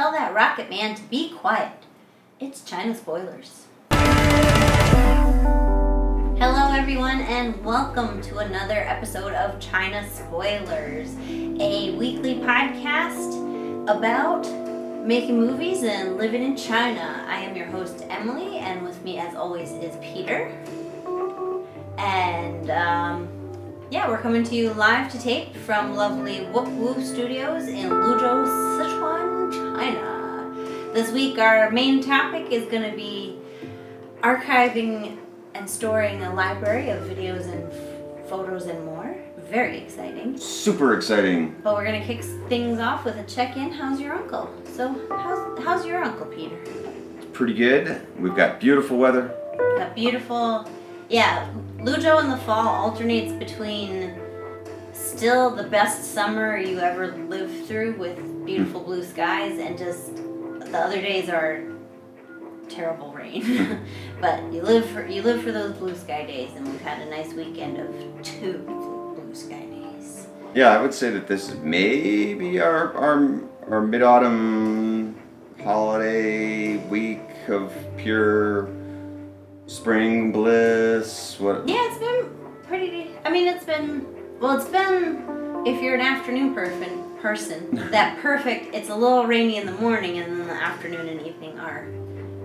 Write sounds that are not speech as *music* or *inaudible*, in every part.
tell that rocket man to be quiet. It's China Spoilers. Hello, everyone, and welcome to another episode of China Spoilers, a weekly podcast about making movies and living in China. I am your host, Emily, and with me, as always, is Peter. And, um, yeah, we're coming to you live to tape from lovely Whoop Woo Studios in Luzhou, Sichuan, China. This week, our main topic is going to be archiving and storing a library of videos and f- photos and more. Very exciting. Super exciting. But we're gonna kick things off with a check-in. How's your uncle? So, how's how's your uncle Peter? Pretty good. We've got beautiful weather. Got beautiful. Yeah, Luzhou in the fall alternates between still the best summer you ever lived through with beautiful blue skies and just the other days are terrible rain. Hmm. *laughs* but you live for you live for those blue sky days, and we've had a nice weekend of two blue sky days. Yeah, I would say that this is maybe our our, our mid autumn holiday week of pure spring bliss. What? Yeah, it's been pretty. I mean, it's been well. It's been if you're an afternoon person. Person *laughs* that perfect. It's a little rainy in the morning, and then the afternoon and evening are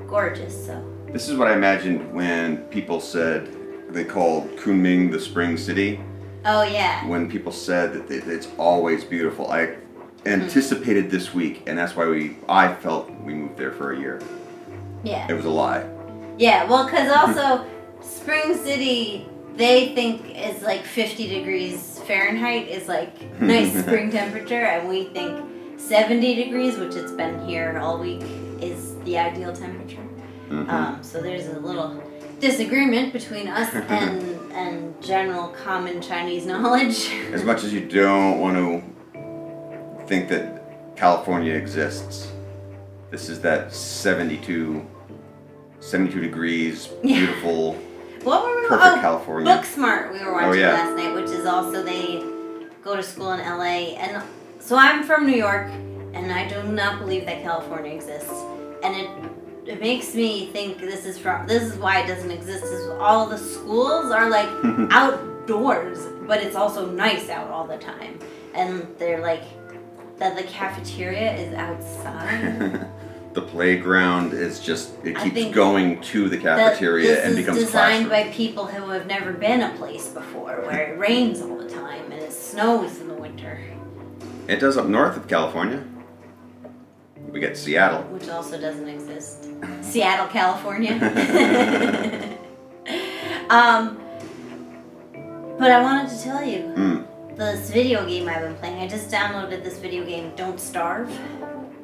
gorgeous. So This is what I imagined when people said they called Kunming the spring city. oh yeah, When people said that it- it's always beautiful, I hmm. anticipated this week, and that's why we I felt we moved there for a year. yeah. It was a lie. Yeah, well, because *laughs* also Spring City, they think is like 50 degrees Fahrenheit is like nice *laughs* spring temperature, and we think 70 degrees, which it's been here all week, is the ideal temperature. Mhm. Um, so there's a little disagreement between us *laughs* and and general common Chinese *laughs* knowledge. As much as you don't want to think that California exists, this is that 72, 72 degrees, Yeah. What were we? perfect oh, California. Booksmart we were watching Oh, yeah. last night, which is also they go to school in LA, and so I'm from New York, and I do not believe that California exists, and it it makes me think this is from this is why it doesn't exist. Is all the schools are like *laughs* outdoors, but it's also nice out all the time, and they're like that the cafeteria is outside. *laughs* the playground is just, it I keeps think going to the cafeteria this and is becomes designed classroom. by people who have never been a place before, where it rains all the time and it snows in the winter, It does up north of California. We get Seattle. which also doesn't exist. Seattle, California. *laughs* *laughs* um, but I wanted to tell you Mm. this video game I've been playing. I just downloaded this video game, Don't Starve,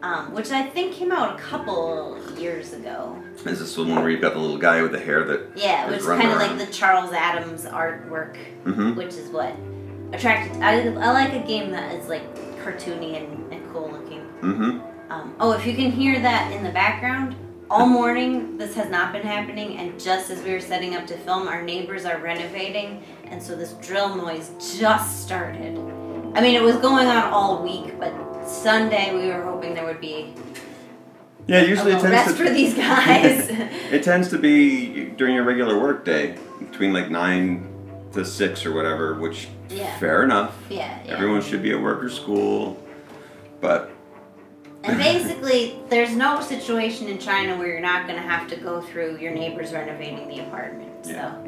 um, which I think came out a couple years ago. Is this the one where you've got the little guy with the hair that Yeah, which is kind of like the Charles Addams artwork. hmm which is what attracted. I, I like a game that is like cartoony and, and cool looking. hmm Um, oh, if you can hear that in the background, all *laughs* morning this has not been happening, and just as we were setting up to film, our neighbors are renovating, and so this drill noise just started. I mean, it was going on all week, but Sunday we were hoping there would be Yeah, usually it tends rest to for these *laughs* guys. *laughs* It tends to be during your regular work day, between like nine to six or whatever, which Yeah. fair enough. yeah, yeah. Everyone should be at work or school, but And *laughs* basically, there's no situation in China where you're not going to have to go through your neighbors renovating the apartment. Yeah. So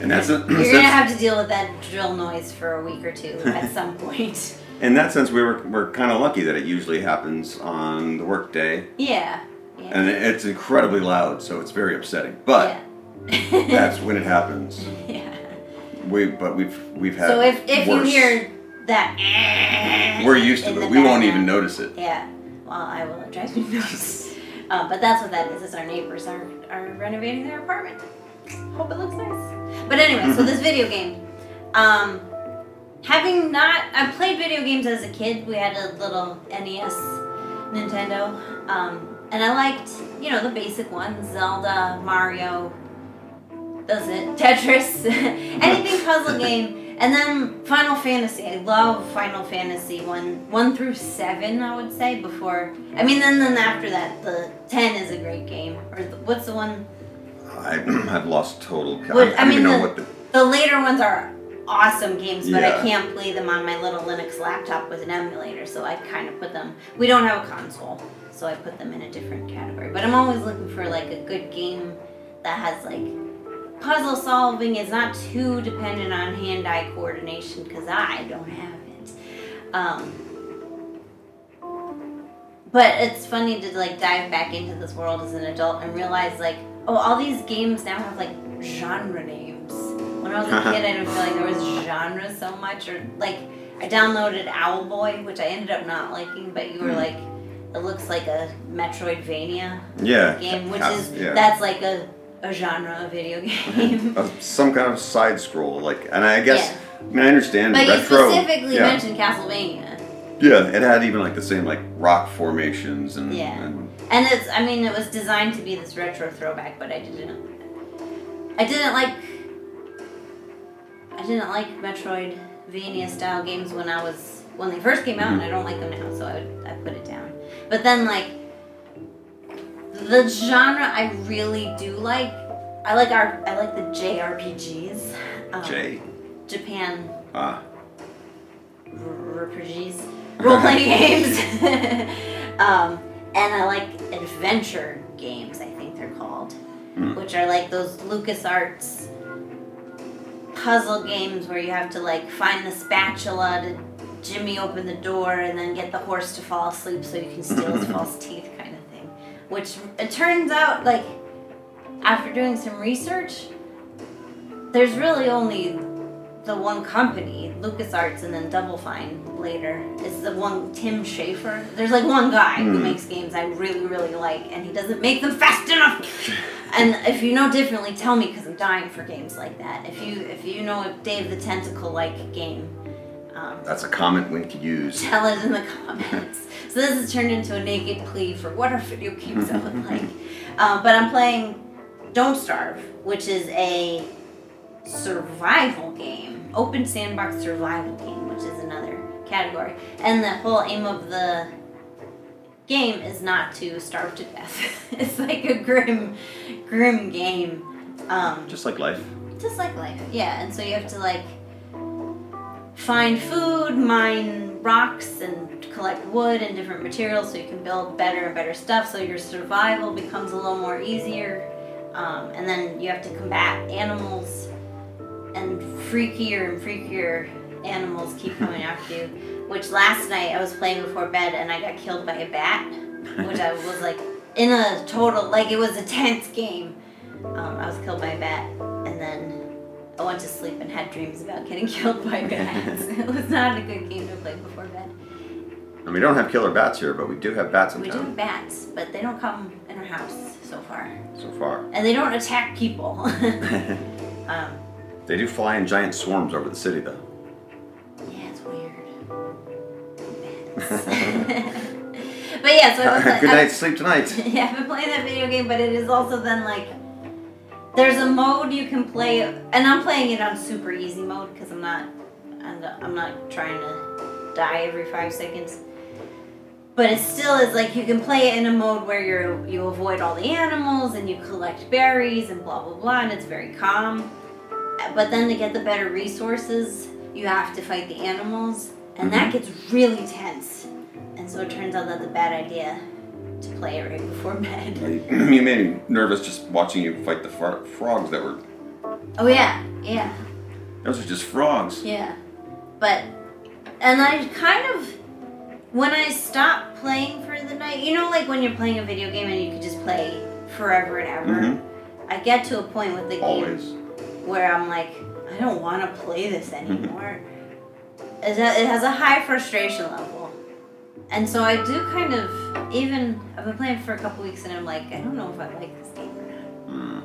and that's a, you're going to have to deal with that drill noise for a week or two at some point. In that sense we were we're kind of lucky that it usually happens on the work day, Yeah. Yeah. and it's incredibly loud, so it's very upsetting. But yeah. *laughs* that's when it happens. yeah. We but we've we've had So if, if you hear that, we're used to it, we won't even notice it. Yeah. Well, I will. It drives me nuts. uh, but that's what that is. Is our neighbors are are renovating their apartment. Hope it looks nice. But anyway, so *laughs* this video game. Um, having not, I played video games as a kid. We had a little NES, Nintendo, um, and I liked, you know, the basic ones: Zelda, Mario. Does it *laughs* Tetris? *laughs* Anything *laughs* puzzle game And then Final Fantasy. I love Final Fantasy one one through seven. I would say before. I mean, then then after that, the ten is a great game. Or the, what's the one? I, *clears throat* I've lost total. count. What- I I mean, know the- what the. The later ones are awesome games, but I can't play them on my little Linux laptop with an emulator. So I kind of put them. We don't have a console, so I put them in a different category. But I'm always looking for like a good game that has like puzzle solving is not too dependent on hand-eye coordination because I don't have it. Um, but it's funny to like dive back into this world as an adult and realize like, oh, all these games now have like genre names. When I was a kid, I didn't feel like there was genre so much. Or like, I downloaded Owlboy, which I ended up not liking, but you were Hmm. like, it looks like a Metroidvania Yeah. game, which is yeah. that's like a, a genre of video *laughs* game. *laughs* Some kind of side scroll, like, and I guess Yeah. I mean I understand but you retro. specifically yeah, mentioned Castlevania. yeah, it had even like the same like rock formations and, Yeah. and And it's I mean it was designed to be this retro throwback, but I didn't I didn't like I didn't like Metroidvania style games when I was when they first came out and I don't like them now, so I would, I put it down. But then like the genre I really do like I like our I like the JRPGs. Um, J. Japan Ah, RPGs, role playing *laughs* games. *laughs* um, and I like adventure games, I think they're called, Hmm. which are like those LucasArts puzzle games where you have to like find the spatula to jimmy open the door and then get the horse to fall asleep so you can steal his *laughs* false teeth kind of thing. Which it turns out, like, after doing some research, there's really only the one company, LucasArts and then Double Fine later, is the one Tim Schafer. There's like one guy who Hmm. makes games I really, really like, and he doesn't make them fast enough. and if you know differently, tell me because I'm dying for games like that. If you if you know a Day of the Tentacle like game, um, that's a comment we could use. tell it in the comments. *laughs* So this has turned into a naked plea for what are video games I would like. Um, *laughs* but I'm playing Don't Starve, which is a survival game, open sandbox survival game, which is another category. And the whole aim of the game is not to starve to death. *laughs* it's like a grim, grim game. Um, Just like life. just like life, yeah. And so you have to like find food, mine rocks, and collect wood and different materials so you can build better and better stuff. So your survival becomes a little more easier. Um, and then you have to combat animals, and freakier and freakier animals keep coming after you. Which last night I was playing before bed and I got killed by a bat, which I was like in a total like it was a tense game. Um, I was killed by a bat, and then I went to sleep and had dreams about getting *laughs* killed by *laughs* bats. it was not a good game to play before bed. And we don't have killer bats here, but we do have bats in We do have bats, but they don't come in our house so far, so far. and they don't attack people. *laughs* um, they do fly in giant swarms over the city, though. *laughs* but yeah, so I uh, was like, Good night's sleep tonight. *laughs* yeah, I've been playing that video game, but it is also then like there's a mode you can play, and I'm playing it on super easy mode because I'm not, I'm not, I'm not trying to die every five seconds. But it still is like you can play it in a mode where you you avoid all the animals and you collect berries and blah blah blah, and it's very calm. But then to get the better resources, you have to fight the animals, and that gets really tense. And so it turns out that's a bad idea to play it right before bed. *clears throat* you made me nervous just watching you fight the fro- frogs that were. Oh yeah, yeah, Those are just frogs. yeah. But and I kind of when I stopped playing for the night, you know, like when you're playing a video game and you could just play forever and ever. Mhm. I get to a point with the game Always. where I'm like, I don't want to play this anymore. It ha- it has a high frustration level. And so I do kind of, even, I've been playing for a couple weeks and I'm like, I don't know if I like this game or not. Mm.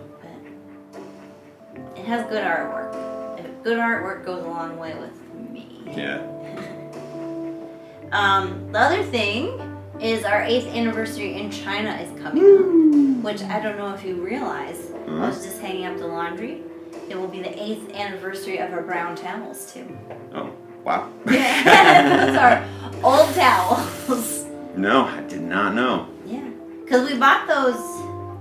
But it has good artwork. If Good artwork goes a long way with me. Yeah. *laughs* Um, the other thing is our eighth anniversary in China is coming up, which I don't know if you realize. I was just hanging up the laundry, it will be the eighth anniversary of our brown towels too. Oh, wow. Yeah, those are old towels. No, I did not know. Yeah, because we bought those.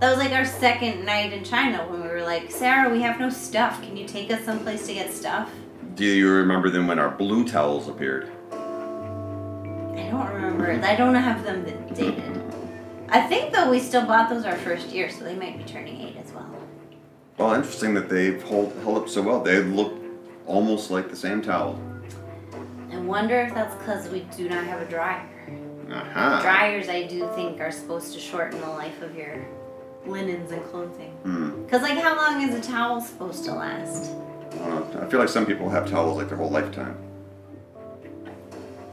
That was like our second night in China when we were like, Sarah, we have no stuff. Can you take us someplace to get stuff? Do you remember them when our blue towels appeared? I don't remember. I don't have them dated. I think though we still bought those our first year, so they might be turning eight as well. Well, interesting that they've hold, held up so well. They look almost like the same towel. I wonder if that's because we do not have a dryer. Aha. Dryers, I do think, are supposed to shorten the life of your linens and clothing. Hmm. Because, like, how long is a towel supposed to last? I don't know. I feel like some people have towels like their whole lifetime.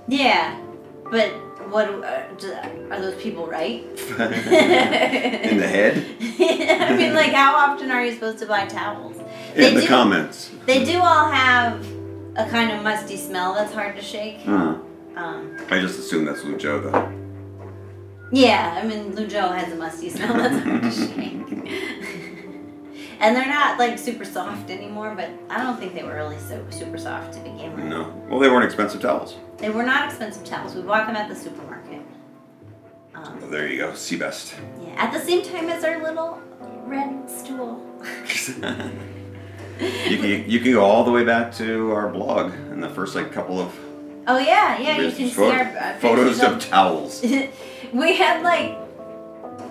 Yeah, but what uh, do, are those people right? *laughs* *laughs* In the head? I mean, like, how often are you supposed to buy towels? In the do, comments. They do all have a kind of musty smell that's hard to shake. Hmm. Um, I just assume that's Luzhou though. yeah, I mean, Luzhou has a musty smell that's hard to *laughs* shake. *laughs* and they're not like super soft anymore, but I don't think they were really so super soft to begin with. No. Well, they weren't expensive towels. They were not expensive towels. We bought them at the supermarket. Um, Oh, there you go. Seabest. yeah, at the same time as our little red stool. *laughs* you, can, you can go all the way back to our blog in the first like couple of Oh yeah, yeah, you can see our uh, photos pictures of towels. *laughs* we had like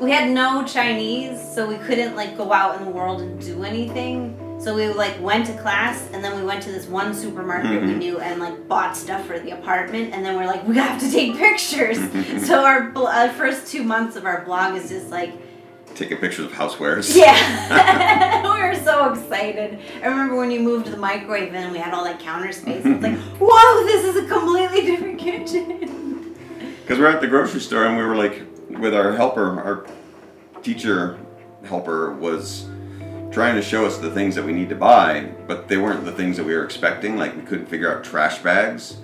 we had no Chinese, so we couldn't like go out in the world and do anything. So we like went to class, and then we went to this one supermarket we Mhm. knew and like bought stuff for the apartment. And then we're like, we have to take pictures. Mm-hmm. *laughs* so our bl- uh, first two months of our blog is just like, Taking pictures of housewares. yeah, *laughs* *laughs* we were so excited. I remember when you moved the microwave in, and we had all that counter space. It's like, *laughs* whoa, this is a completely different kitchen. Because we're at the grocery store and we were like, with our helper, our teacher helper was trying to show us the things that we need to buy, but they weren't the things that we were expecting. Like we couldn't figure out trash bags.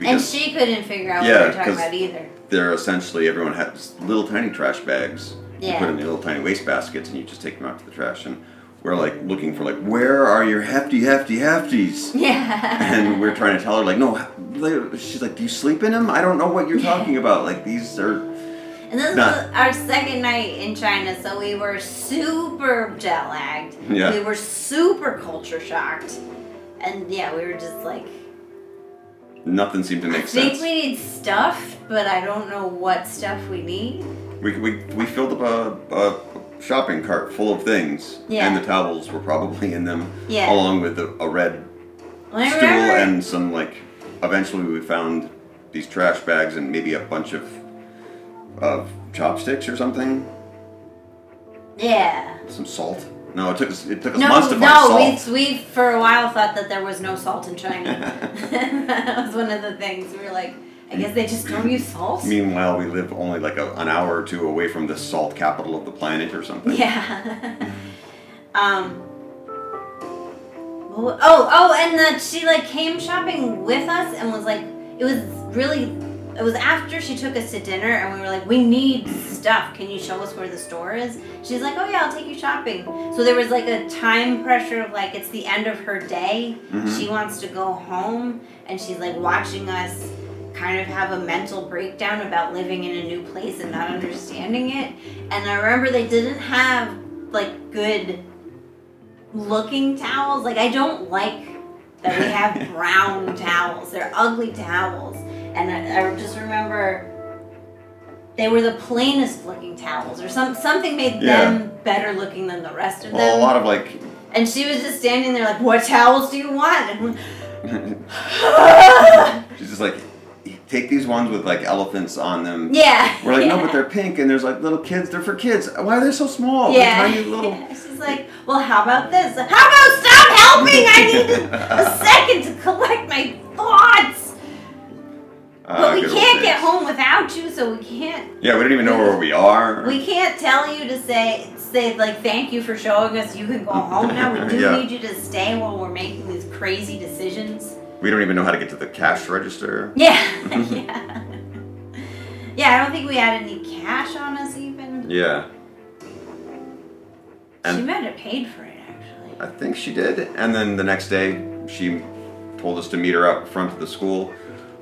And she couldn't figure out Yeah, what we were talking about either. they're essentially, everyone has little tiny trash bags. You Yeah. put in the little tiny waste baskets and you just take them out to the trash. And we're like looking for like, where are your hefty, hefty, hefties? *laughs* Yeah. and we're trying to tell her like no she's like do you sleep in them i don't know what you're talking about like these are And this Not- was our second night in China, so we were super jet lagged. Yeah. We were super culture shocked. And yeah, we were just like, nothing seemed to I make think sense we need stuff, but I don't know what stuff we need. We, we, we filled up a, a shopping cart full of things Yeah. and the towels were probably in them Yeah. along with a, a red I stool remember- and some like eventually we found these trash bags and maybe a bunch of of chopsticks or something Yeah. some salt no it took us it took us No, months to find no, salt we, we for a while thought that there was no salt in China. *laughs* *laughs* that was one of the things. We were like, I guess they just don't use salt. Meanwhile, we live only like a, an hour or two away from the salt capital of the planet or something. Yeah. *laughs* um. Oh, oh, and the, she like came shopping with us and was like, it was really, it was after she took us to dinner and we were like, we need stuff. Can you show us where the store is? She's like, oh yeah, I'll take you shopping. So there was like a time pressure of like, it's the end of her day. Mhm. She wants to go home and she's like watching us kind of have a mental breakdown about living in a new place and not understanding it. And I remember they didn't have like good looking towels. Like I don't like that we have *laughs* brown towels. They're ugly towels. And I, I just remember they were the plainest looking towels or some something made Yeah. them better looking than the rest of Well, them. a lot of like, and she was just standing there like, "What towels do you want?" And *laughs* *laughs* she's just like, take these ones with like elephants on them. yeah. We're like, yeah. no, but *laughs* they're pink and there's like little kids. They're for kids. Why are they so small? yeah. They're tiny little. yeah. *laughs* She's like, "Well, how about this? How about stop helping? I need a *laughs* second to collect my thoughts." Uh, But we can't get home without you, so we can't. Yeah, we don't even know where we are. We can't tell you to say say like thank you for showing us you can go home now. We do Yeah. need you to stay while we're making these crazy decisions. We don't even know how to get to the cash register. Yeah, *laughs* yeah, yeah. I don't think we had any cash on us even. Yeah. she And- might have paid for it actually. I think she did. And then the next day, she told us to meet her out front of the school,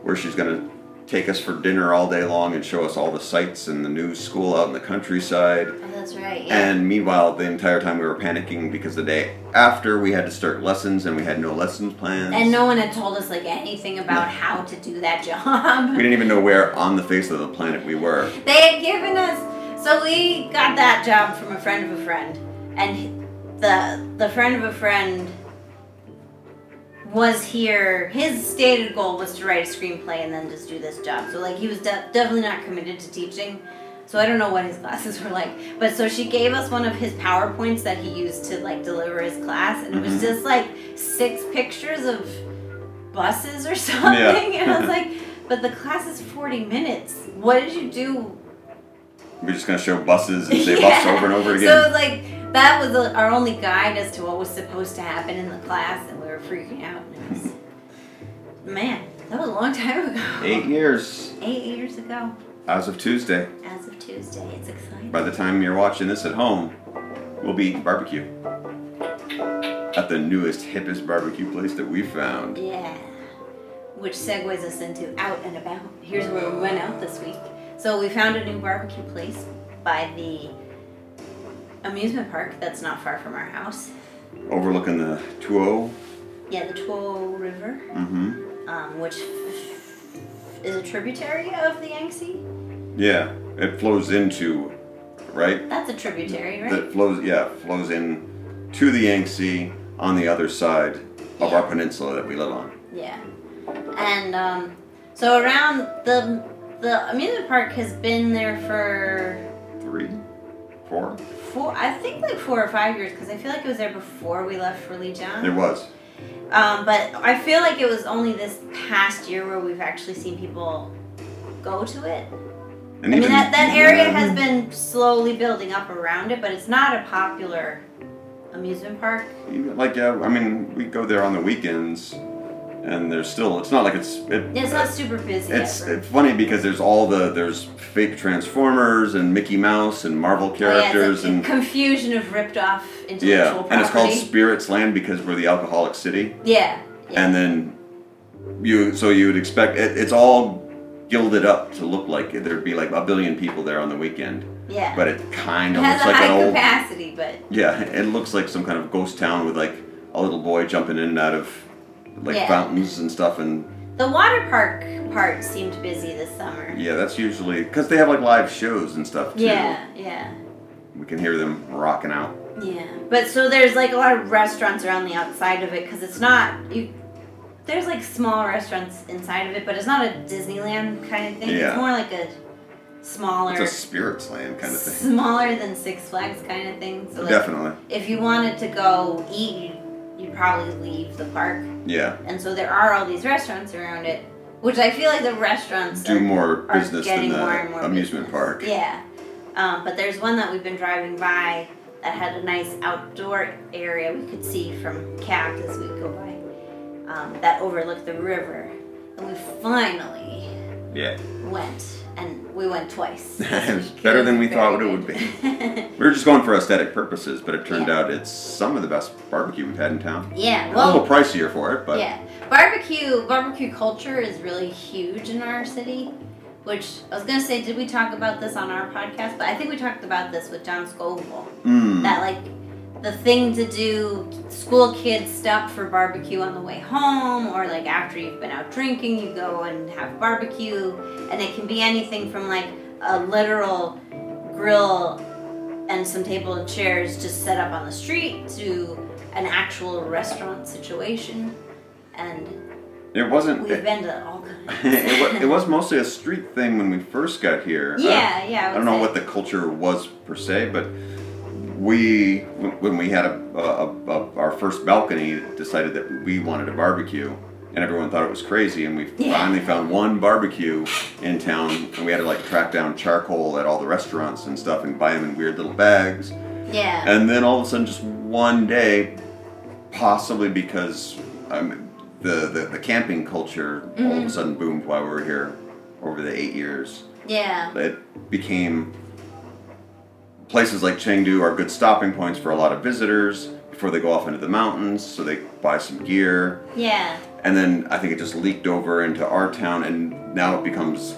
where she's going to take us for dinner all day long and show us all the sights and the new school out in the countryside. Oh, that's right. Yeah. And meanwhile, the entire time we were panicking because the day after we had to start lessons and we had no lessons plans. and no one had told us like anything about how to do that job. we didn't even know where on the face of the planet we were. They had given us so we got that job from a friend of a friend, and the the friend of a friend was here. His stated goal was to write a screenplay and then just do this job. So like he was de- definitely not committed to teaching. So I don't know what his *laughs* classes were like, but so she gave us one of his powerpoints that he used to like deliver his class, and it was Mhm. just like six pictures of buses or *laughs* something, and I was *laughs* like, but the class is forty minutes. What did you do We're just gonna show buses and say bus over and over again. so like that was our only guide as to what was supposed to happen in the class, and we were freaking out. And it was, man, that was a long time ago. Eight years Eight years ago, as of Tuesday. as of Tuesday. It's exciting. By the time you're watching this at home, we'll be eating barbecue at the newest, hippest barbecue place that we found. Yeah. Which segues us into out and about. Here's where we went out this week. So we found a new barbecue place by the amusement park that's not far from our house. Overlooking the Tuo Yeah, the Tuo River. Mm-hmm. um, which is a tributary of the Yangtze. Yeah, it flows into, right? That's a tributary, right? That flows, yeah, flows in to the Yangtze on the other side of our peninsula that we live on. yeah. And um, so around the the amusement park has been there for Three, four. four, I think like four or five years, because I feel like it was there before we left for There It was. Um, but I feel like it was only this past year where we've actually seen people go to it. And I mean, that, that area yeah, has been slowly building up around it, but it's not a popular amusement park. Like, yeah, I mean, we go there on the weekends, and there's still. It's not like it's. It, It's not super busy. It's, ever. it's funny because there's all the there's fake Transformers and Mickey Mouse and Marvel Oh, yeah, characters a, a and confusion of ripped off intellectual yeah, property. and it's called Spirits Land because we're the alcoholic city. yeah, yeah. And then you so you would expect it, it's all gilded up to look like there'd be like a billion people there on the weekend, yeah. but it kind of looks like an old capacity, but yeah, it looks like some kind of ghost town with like a little boy jumping in and out of like Yeah. fountains and stuff and the water park part seemed busy this summer. yeah, that's usually because they have like live shows and stuff too. Yeah, yeah, We can hear them rocking out. yeah. But so there's like a lot of restaurants around the outside of it because it's not you. There's like small restaurants inside of it, but it's not a Disneyland kind of thing. Yeah. It's more like a smaller, It's a spirits land kind of thing. smaller than Six Flags kind of thing. So like, Definitely. if you wanted to go eat, you'd, probably leave the park. Yeah. And so there are all these restaurants around it, which I feel like the restaurants Do are, more are business than the more more amusement business. park. Yeah. Um, but there's one that we've been driving by that had a nice outdoor area we could see from cabs as we go by um, that overlooked the river. And we finally Yeah. went, and we went twice. *laughs* It was better than we thought it would be. We were just going for aesthetic purposes, but it turned Yeah. out it's some of the best barbecue we've had in town. yeah, well, a little pricier for it, but yeah, barbecue barbecue culture is really huge in our city. Which I was gonna say, did we talk about this on our podcast? But I think we talked about this with John Scoville. mm, That like the thing to do, school kids stop for barbecue on the way home, or like after you've been out drinking, you go and have barbecue, and it can be anything from like a literal grill and some table and chairs just set up on the street to an actual restaurant situation, and it wasn't. we've It, been to all kinds. *laughs* it, wa- it was mostly a street thing when we first got here. Uh, Yeah, yeah. I don't know what the culture was per se, but we, when we had a, a, a, our first balcony, decided that we wanted a barbecue, and everyone thought it was crazy. And we Yeah. finally found one barbecue in town, and we had to like track down charcoal at all the restaurants and stuff, and buy them in weird little bags. Yeah. And then all of a sudden, just one day, possibly because um, the, the the camping culture all Mm-hmm. of a sudden boomed while we were here over the eight years yeah. it became places like Chengdu are good stopping points for a lot of visitors. before they go off into the mountains, so they buy some gear. Yeah. And then I think it just leaked over into our town, and now it becomes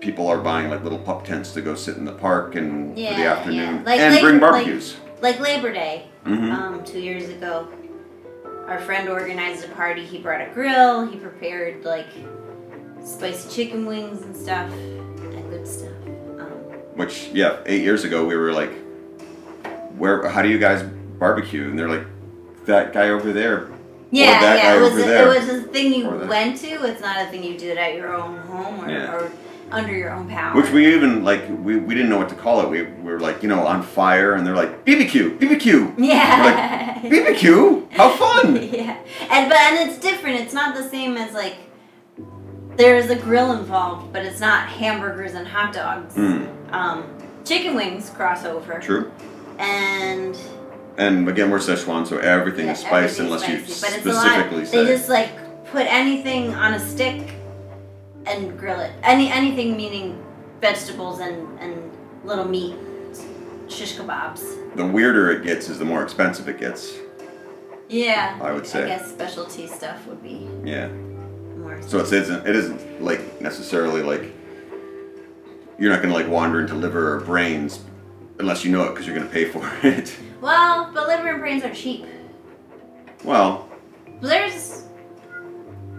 people are buying like little pup tents to go sit in the park and for the afternoon yeah. Like- and like- bring barbecues. Like Labor Day, Mhm. um, two years ago, our friend organized a party. He brought a grill. He prepared like spicy chicken wings and stuff, and good stuff. Which yeah, eight years ago we were like, where? How do you guys barbecue? And they're like, that guy over there. yeah, that yeah. guy It was a, there. it was a thing you went to. It's not a thing you did at your own home or, Yeah. or under your own power. Which we even like we, we didn't know what to call it. We, we were like you know on fire, and they're like BBQ, BBQ, Yeah. BBQ. How fun! *laughs* yeah, and but and it's different. It's not the same as like there's a grill involved, but it's not hamburgers and hot dogs. Mm, Um, chicken wings crossover. true. And And again, we're Szechuan, so everything yeah, is spiced unless you spicy, but it's a lot- specifically They say. just like put anything on a stick and grill it. Any anything meaning vegetables and and little meat shish kebabs. the weirder it gets, is the more expensive it gets. Yeah. I would say. I guess specialty stuff would be Yeah. So it isn't it isn't like necessarily like you're not gonna like wander into liver or brains unless you know it because you're gonna pay for *laughs* it. Well, but liver and brains are cheap. well, There's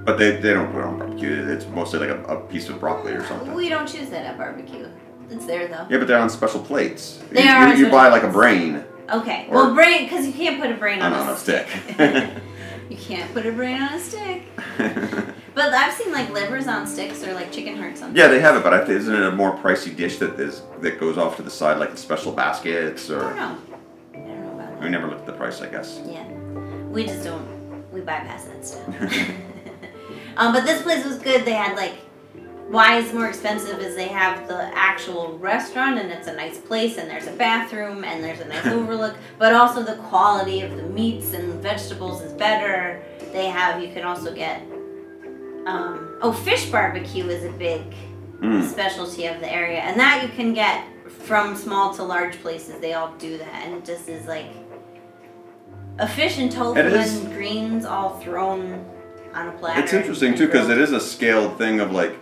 but they, they don't put it on barbecue. It's mostly like a, a piece of broccoli or something. we don't choose that at barbecue. It's there though. Yeah, but they're on special plates. They you, are you, you buy like a brain Okay. Or- well, brain because you can't put a brain on, on, a a stick. *laughs* you can't put a brain on a stick. *laughs* But I've seen like livers on sticks or like chicken hearts on. yeah, they have it, but I think isn't it a more pricey dish that is that goes off to the side like the special baskets or? I don't know. I don't know about that. we never looked at the price, I guess. Yeah, we just don't. We bypass that stuff. *laughs* *laughs* um, but this place was good. They had like. Why it's more expensive is they have the actual restaurant and it's a nice place and there's a bathroom and there's a nice *laughs* overlook, but also the quality of the meats and vegetables is better. They have you can also get um, oh fish barbecue is a big Mm. specialty of the area, and that you can get from small to large places. They all do that, and it just is like a fish and tofu and greens all thrown on a platter. It's interesting too because it is a scaled thing of like,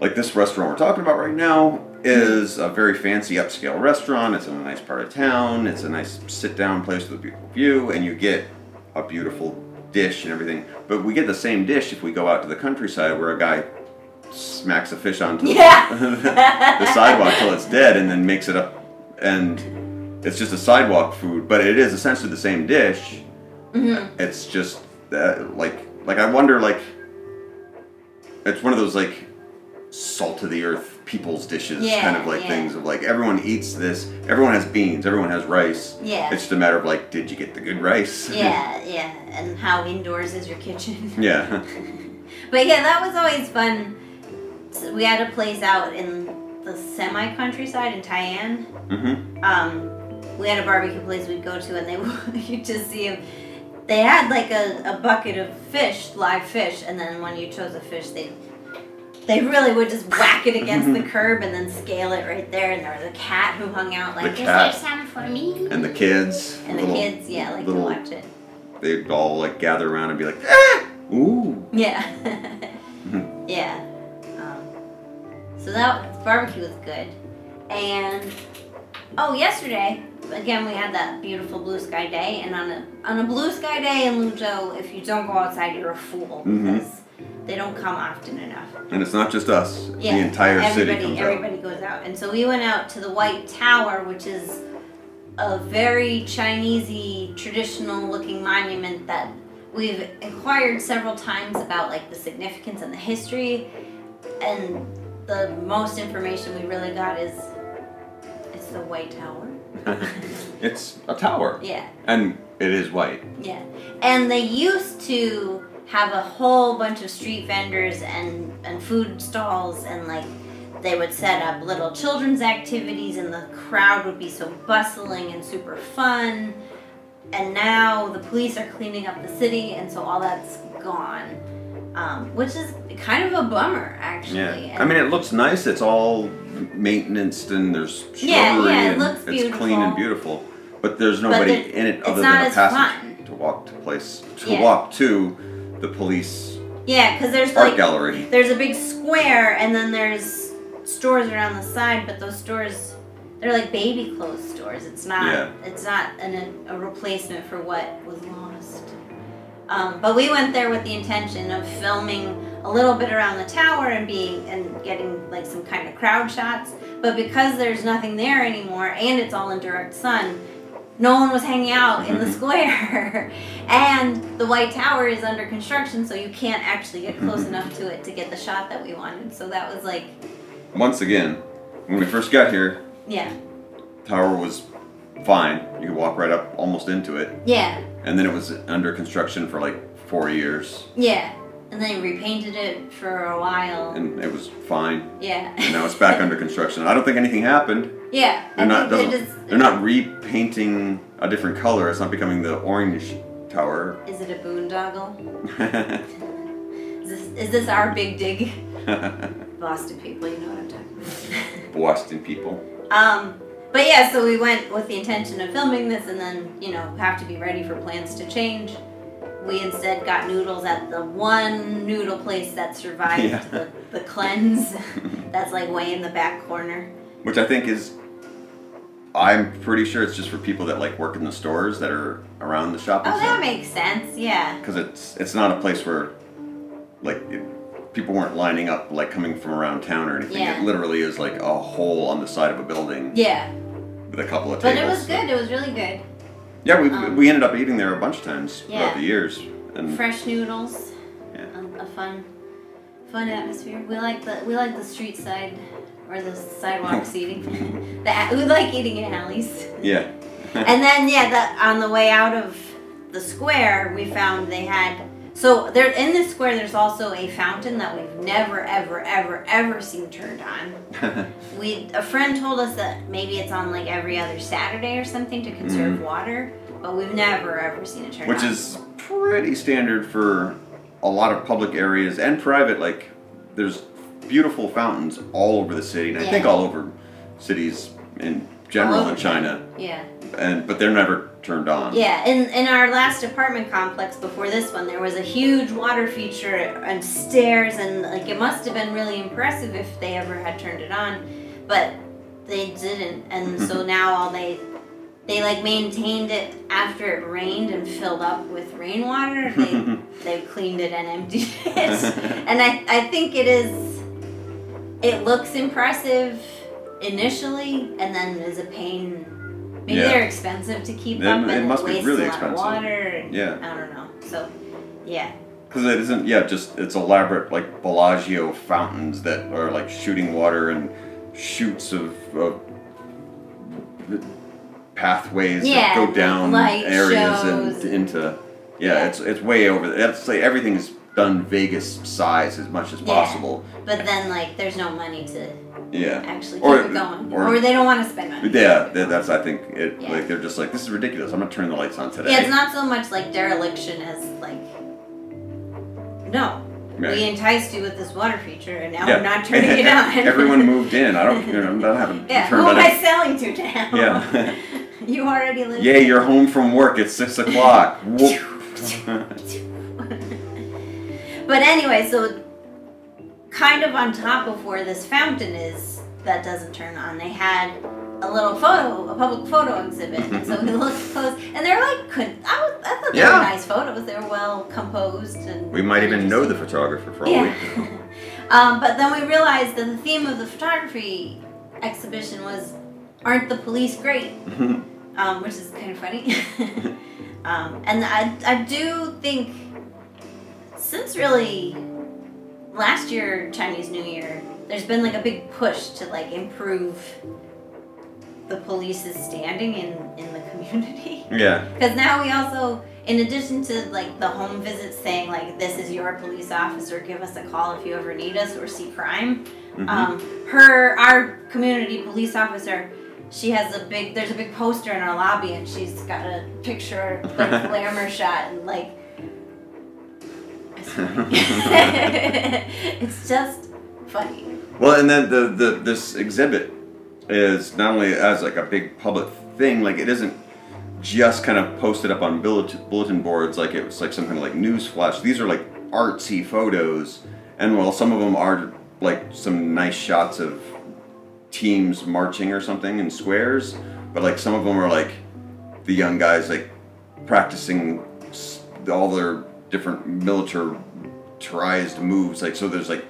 like this restaurant we're talking about right now is a very fancy upscale restaurant. It's in a nice part of town. It's a nice sit down place with a beautiful view, and you get a beautiful dish and everything. But we get the same dish if we go out to the countryside where a guy smacks a fish onto Yeah. *laughs* the sidewalk till it's dead and then makes it up and it's just a sidewalk food but it is essentially the same dish Mhm. it's just uh, like like i wonder like it's one of those like salt of the earth people's dishes Yeah, kind of like yeah. things of like everyone eats this everyone has beans everyone has rice Yeah. it's just a matter of like did you get the good rice yeah, *laughs* yeah, and how indoors is your kitchen? *laughs* yeah But yeah, that was always fun. So we had a place out in the semi countryside in Tyann. hmm um, we had a barbecue place we'd go to, and they *laughs* you just see them. They had like a, a bucket of fish, live fish, and then when you chose a fish, they they really would just whack it against the *laughs* curb and then scale it right there. And there was a cat who hung out like, The "Is cat. there some for me?" and the kids And the little- kids, yeah, like little- to watch it. they'd all like gather around and be like ah! ooh Yeah, *laughs* *laughs* yeah. Um, so that barbecue was good, and oh, yesterday again we had that beautiful blue sky day, and on a on a blue sky day in Luzhou, if you don't go outside, you're a fool mm-hmm. because they don't come often enough. And it's not just us. Yeah, the entire everybody, city comes out. everybody goes out, and so we went out to the White Tower, which is a very Chinesey, traditional-looking monument that we've inquired several times about, like the significance and the history. And the most information we really got is it's the White Tower. *laughs* it's a tower. Yeah. And it is white. Yeah. And they used to have a whole bunch of street vendors and, and food stalls and like they would set up little children's activities and the crowd would be so bustling and super fun. And now the police are cleaning up the city and so all that's gone. Um, which is kind of a bummer actually. Yeah. I mean, it looks nice. It's all maintenance and there's shrubbery Yeah, yeah, it looks it's clean and beautiful. beautiful. But there's nobody the- in it other than a as passage fun. to walk to place to Yeah. walk to the police Yeah, because there's art like gallery. there's a big square and then there's stores around the side, but those stores they're like baby clothes stores. It's not Yeah. it's not an, a replacement for what was lost. Um, but we went there with the intention of filming a little bit around the tower and being and getting like some kind of crowd shots. But because there's nothing there anymore and it's all in direct sun, no one was hanging out in the mm-hmm. square. *laughs* and the White Tower is under construction, so you can't actually get close mm-hmm. enough to it to get the shot that we wanted. So that was like, Once again, when we first got here, yeah, tower was fine. You could walk right up almost into it. yeah, And then it was under construction for like four years. yeah. And then repainted it for a while. And it was fine. Yeah. And now it's back *laughs* under construction. I don't think anything happened. Yeah. They're not, they doesn't, just- they're not repainting a different color. It's not becoming the orange tower. Is it a boondoggle? *laughs* Is this, is this our big dig? *laughs* Boston people, you know what I'm talking about. Boston people. Um, but yeah, so we went with the intention of filming this and then, you know, have to be ready for plans to change. We instead got noodles at the one noodle place that survived Yeah. the, the cleanse. *laughs* That's like way in the back corner. Which I think is, I'm pretty sure it's just for people that like work in the stores that are around the shopping Oh, that makes sense. Yeah. Because it's it's not a place where, like, it, people weren't lining up like coming from around town or anything. Yeah. It literally is like a hole on the side of a building Yeah. with a couple of But it was good. It was really good. Yeah, we, Um, we ended up eating there a bunch of times Yeah. throughout the years, and Fresh noodles. Yeah. A, a fun, fun atmosphere. We like the we like the street side or the sidewalk seating. the, we like eating in alleys. yeah, *laughs* and then yeah, the, on the way out of the square, we found they had. So there in the square, there's also a fountain that we've never, ever, ever, ever seen turned on. *laughs* We a friend told us that maybe it's on like every other Saturday or something to conserve mm-hmm. water, but we've never ever seen it turned which on. Which is pretty standard for a lot of public areas and private. Like, there's beautiful fountains all over the city, and I think all over cities in general in over China, yeah. and but they're never turned on. Yeah, in, in our last apartment complex before this one, there was a huge water feature and stairs, and like it must have been really impressive if they ever had turned it on, but they didn't, and *laughs* so now all they they like maintained it after it rained and filled up with rainwater. They *laughs* they cleaned it and emptied it, *laughs* and I I think it is. It looks impressive initially, and then is a pain. Maybe Yeah. they're expensive to keep It- up, it and must be really a lot expensive. of water. And Yeah. I don't know. So, yeah, Because it isn't, yeah, just it's elaborate like Bellagio fountains that are like shooting water and shoots of, of pathways Yeah, that go down areas shows. and into. Yeah, Yeah. it's it's way over. It's like everything's done Vegas size as much as Yeah. possible. but then like there's no money to Yeah. actually keep Or- it going, or- or, they don't want to spend money. Yeah, that's I think it. Yeah. Like they're just like this is ridiculous. I'm not turning the lights on today. Yeah, it's not so much like dereliction as like no. Right. We enticed you with this water feature, and now Yeah. we're not turning *laughs* it on. *laughs* Everyone moved in. I don't. You know, I'm not having Yeah, who am I selling to now? *laughs* Yeah. you already live. Yeah, you're home from work It's six o'clock. But anyway, so kind of on top of where this fountain is that doesn't turn on, they had a little photo, a public photo exhibit. And *laughs* so we looked close, and they're like, could I, was, I thought they Yeah. were nice photos. They were well composed and. we might even know the photographer for all we Yeah. know. *laughs* um, but then we realized that the theme of the photography exhibition was, "Aren't the police great?" um, which is kind of funny. *laughs* um, and I, I do think since really last year Chinese New Year, there's been like a big push to like improve the police's standing in in the *laughs* community. yeah. Because now we also, in addition to like the home visits saying like this is your police officer, give us a call if you ever need us or see crime. Mhm. Um, her, our community police officer, she has a big. There's a big poster in our lobby, and she's got a picture, like *laughs* glamour shot, and like. *laughs* It's, just funny. Well, and then the, the this exhibit is not only as like a big public thing, like it isn't. just kind of posted up on bulletin, boards like it was like some kind of like news flash. These are like artsy photos, and well, some of them are like some nice shots of teams marching or something in squares, but like some of them are like the young guys like practicing all their different militarized moves. Like so, there's like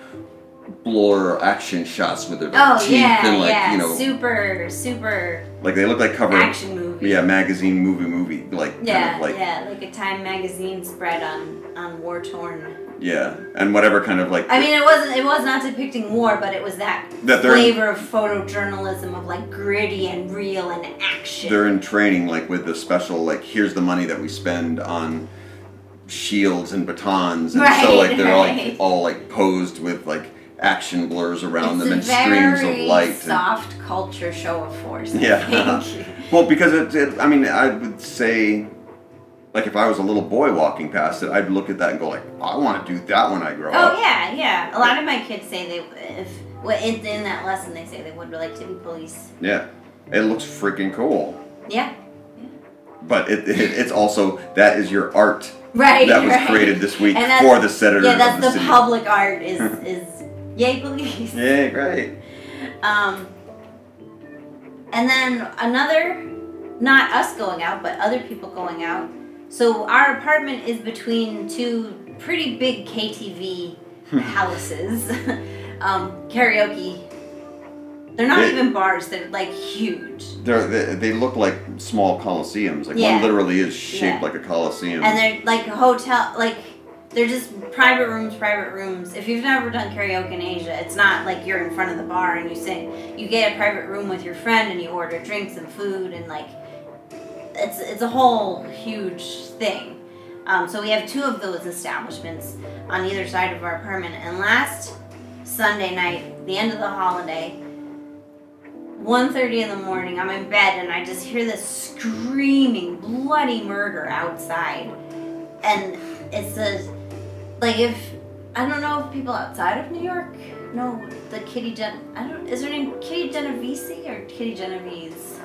blur action shots with their Oh teeth yeah, and like yeah, you know, super, super like they look like cover action movie. yeah magazine movie movie like yeah, kind of like yeah, like a Time magazine spread on on war torn. yeah and whatever kind of like I mean, it wasn't. It was not depicting war, but it was that, That flavor of photojournalism of like gritty and real and action. they're in training like with the special like here's the money that we spend on shields and batons and so like they're right. like all like posed with like action blurs around it's them and streams of light and, soft culture show of force. I Yeah. *laughs* well because it, it i mean i would say like if i was a little boy walking past it i'd look at that and go like i want to do that when i grow oh up Oh yeah, yeah. A lot of my kids say they if well, in, in that lesson they say they would like to be police. yeah it looks freaking cool Yeah. but it, it, it's also that is your art Right. that was right. created this week for the senator Yeah, that's the, the public art is *laughs* is yay police. Yeah, great. Um, and then another, not us going out, but other people going out. So our apartment is between two pretty big KTV *laughs* houses, *laughs* um, karaoke. They're not They- even bars; they're like huge, They're, they they look like small coliseums. Like Yeah. one literally is shaped Yeah. like a coliseum. and they're like hotel, like they're just private rooms, private rooms. If you've never done karaoke in Asia, it's not like you're in front of the bar and you sing. You get a private room with your friend and you order drinks and food and like it's it's a whole huge thing. Um, so we have two of those establishments on either side of our apartment. And last Sunday night, the end of the holiday, 1.30 in the morning, I'm in bed and I just hear this screaming, bloody murder outside. And it's a like if I don't know if people outside of New York know the Kitty Gen. I don't. Is her name Kitty Genovese or Kitty Genovese?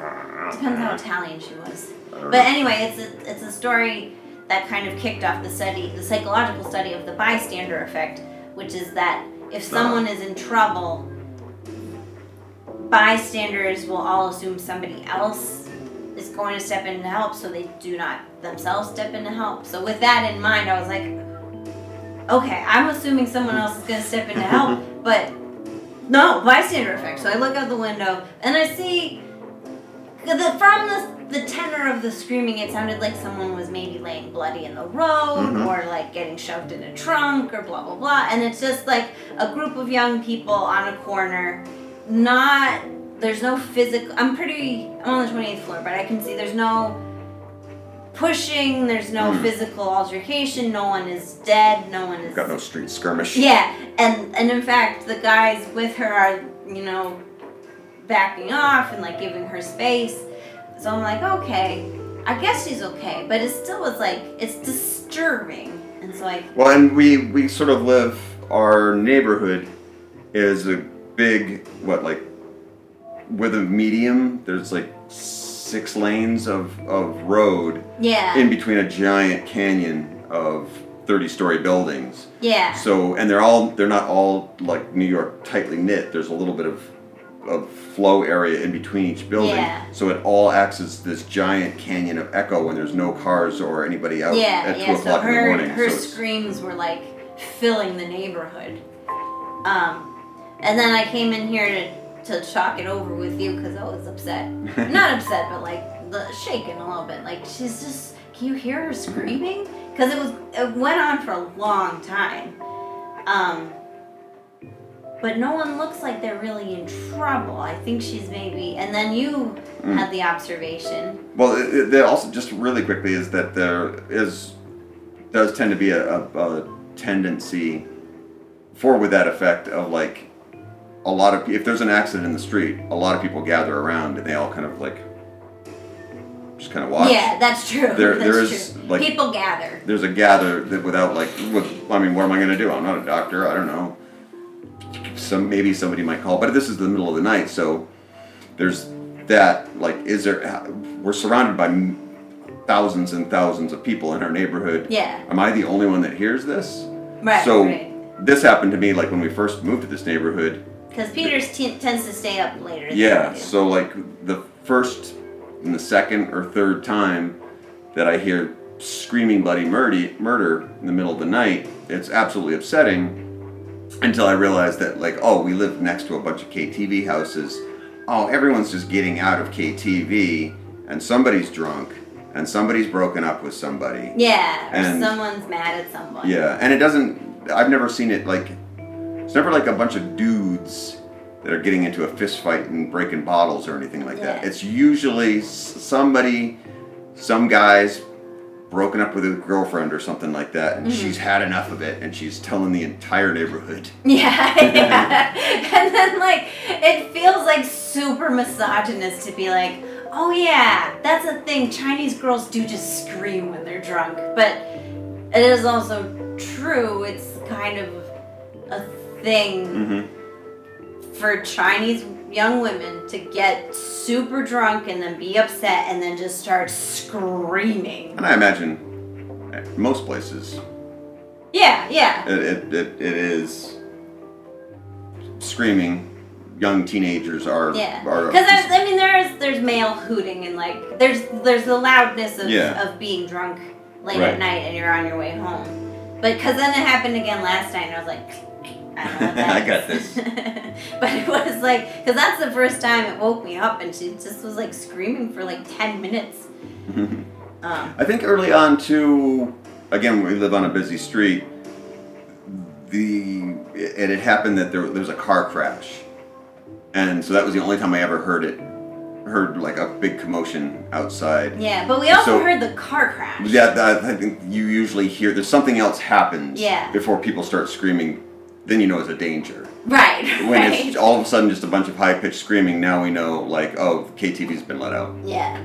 Depends on how Italian she was. But anyway, it's a it's a story that kind of kicked off the study, the psychological study of the bystander effect, which is that if someone is in trouble, bystanders will all assume somebody else is going to step in to help, so they do not themselves step in to help. So with that in mind, I was like, okay, I'm assuming someone else is going to step in to help, *laughs* but no bystander effect. So I look out the window and I see the, from the the tenor of the screaming, it sounded like someone was maybe laying bloody in the road Mhm. or like getting shoved in a trunk or blah blah blah. And it's just like a group of young people on a corner, not there's no physical. I'm pretty. I'm on the 28th floor, but I can see there's no pushing. There's no Hmm. physical altercation. No one is dead. No one is. Got no street skirmish. Yeah, and and in fact, the guys with her are you know backing off and like giving her space. So I'm like, okay, I guess she's okay, but it still was like it's disturbing, and so like Well, and we we sort of live. Our neighborhood is a big what like with a medium. There's like six lanes of of road yeah, in between a giant canyon of 30 story buildings. yeah, So, and they're all, they're not all like New York tightly knit. There's a little bit of, of flow area in between each building. Yeah. So it all acts as this giant canyon of echo when there's no cars or anybody out yeah, at 2 yeah. So o'clock in the her morning. her so screams were like filling the neighborhood. Um, and then I came in here to to talk it over with you because I was upset. *laughs* Not upset, but like the shaken a little bit. Like she's just. Can you hear her screaming? Because it was it went on for a long time. Um, but no one looks like they're really in trouble. I think she's maybe. And then you Mm. had the observation. well, it, it, also, just really quickly, is that there is, does tend to be a, a, a tendency for with that effect of like, a lot of, if there's an accident in the street, a lot of people gather around and they all kind of like, just kind of watch. Yeah, that's true. There- that's there is, true. like- people gather. there's a gather that without like I mean what am I gonna do? I'm not a doctor, I don't know. Some maybe somebody might call, but this is the middle of the night, so there's that like is there uh, we're surrounded by thousands and thousands of people in our neighborhood. Yeah. Am I the only one that hears this? Right. so right. this happened to me like when we first moved to this neighborhood. Because Peters t- tends to stay up later. Yeah. So like the first and the second or third time that I hear screaming bloody murder murder in the middle of the night, it's absolutely upsetting. Until I realized that like oh we live next to a bunch of KTV houses. Oh everyone's just getting out of KTV and somebody's drunk and somebody's broken up with somebody. Yeah, or And- someone's mad at someone. Yeah, and it doesn't. I've never seen it like. It's never like a bunch of dudes that are getting into a fist fight and breaking bottles or anything like that. Yeah. It's usually somebody, some guys, broken up with his girlfriend or something like that, Mm-hmm. and she's had enough of it, and she's telling the entire neighborhood. *laughs* Yeah, yeah. *laughs* and then like it feels like super misogynist to be like, oh yeah, that's a thing. Chinese girls do just scream when they're drunk, but it is also true. It's kind of a thing Mm-hmm. for Chinese young women to get super drunk and then be upset and then just start screaming. And I imagine at most places Yeah, yeah. it, it, it, it is screaming. Young teenagers are Yeah, because I mean there's there's male hooting and like there's there's the loudness of, Yeah. of being drunk late Right. at night and you're on your way home. But because then it happened again last night and I was like, I don't know what that I got this. *laughs* but it was like because that's the first time it woke me up and she just was like screaming for like ten minutes. *laughs* Um, I think early on too. Again, we live on a busy street. The and it had happened that there, there was a car crash, and so that was the only time I ever heard it. Heard like a big commotion outside. yeah, but we also So- heard the car crash. Yeah, that, I think you usually hear there's something else happens Yeah. before people start screaming. Then you know it's a danger. Right. When right. it's all of a sudden just a bunch of high pitched screaming, now we know like oh KTV's been let out. Yeah.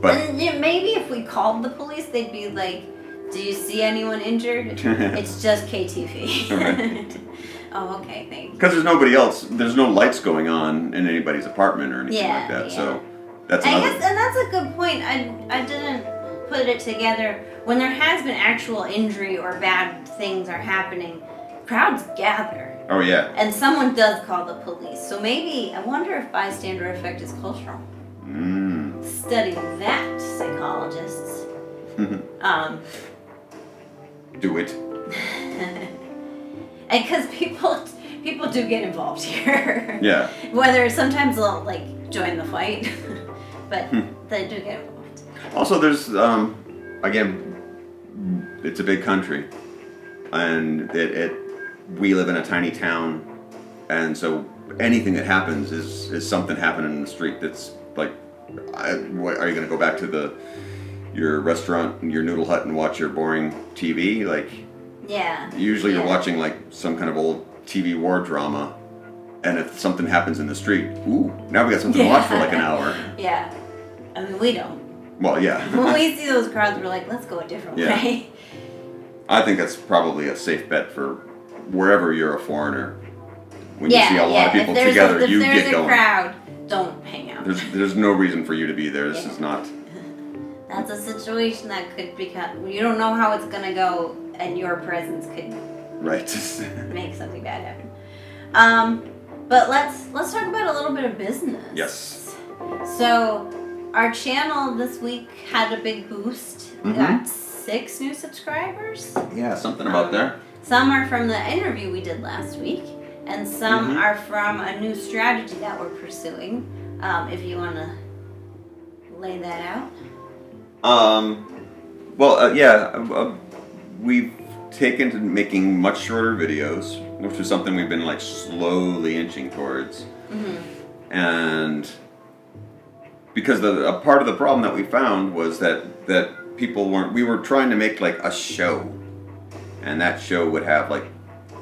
But and yeah, maybe if we called the police, they'd be like, "Do you see anyone injured? *laughs* it's just KTV." Right. *laughs* oh, okay, thanks. Because there's nobody else, there's no lights going on in anybody's apartment or anything Yeah, like that. yeah. So that's Another... I guess, and that's a good point. I I didn't put it together when there has been actual injury or bad things are happening. Crowds gather, oh yeah. and someone does call the police. So maybe I wonder if bystander effect is cultural. Mm. Study that, psychologists. *laughs* um, Do it. *laughs* and because people people do get involved here Yeah. *laughs* whether sometimes they'll like join the fight but Hmm. they do get involved Also, there's um, again, it's a big country, and it, it we live in a tiny town, and so anything that happens is is something happening in the street that's like, I, what, are you going to go back to the your restaurant, and your noodle hut, and watch your boring TV? Like, yeah usually you're watching like some kind of old TV war drama, and if something happens in the street, ooh, now we got something to watch for like an hour. *laughs* yeah i mean we don't Well, yeah. *laughs* when we see those crowds we're like let's go a different Yeah. way I think that's probably a safe bet for wherever you're a foreigner. When yeah you see a lot yeah of people if together, a, if you there's get a going. crowd don't hang out There's there's no reason for you to be there. This Yeah. is not *laughs* that's a situation that could become you don't know how it's gonna go and your presence could right. *laughs* make something bad happen. Um, but let's let's talk about a little bit of business. Yes. So our channel this week had a big boost. We Mhm. got six new subscribers. yeah, something about Um, there. Some are from the interview we did last week, and some Mhm. are from a new strategy that we're pursuing. Um, if you want to lay that out. Um, well, uh, yeah, uh, uh, we've taken to making much shorter videos, which is something we've been like slowly inching towards. And because the a part of the problem that we found was that that people weren't we were trying to make like a show, and that show would have like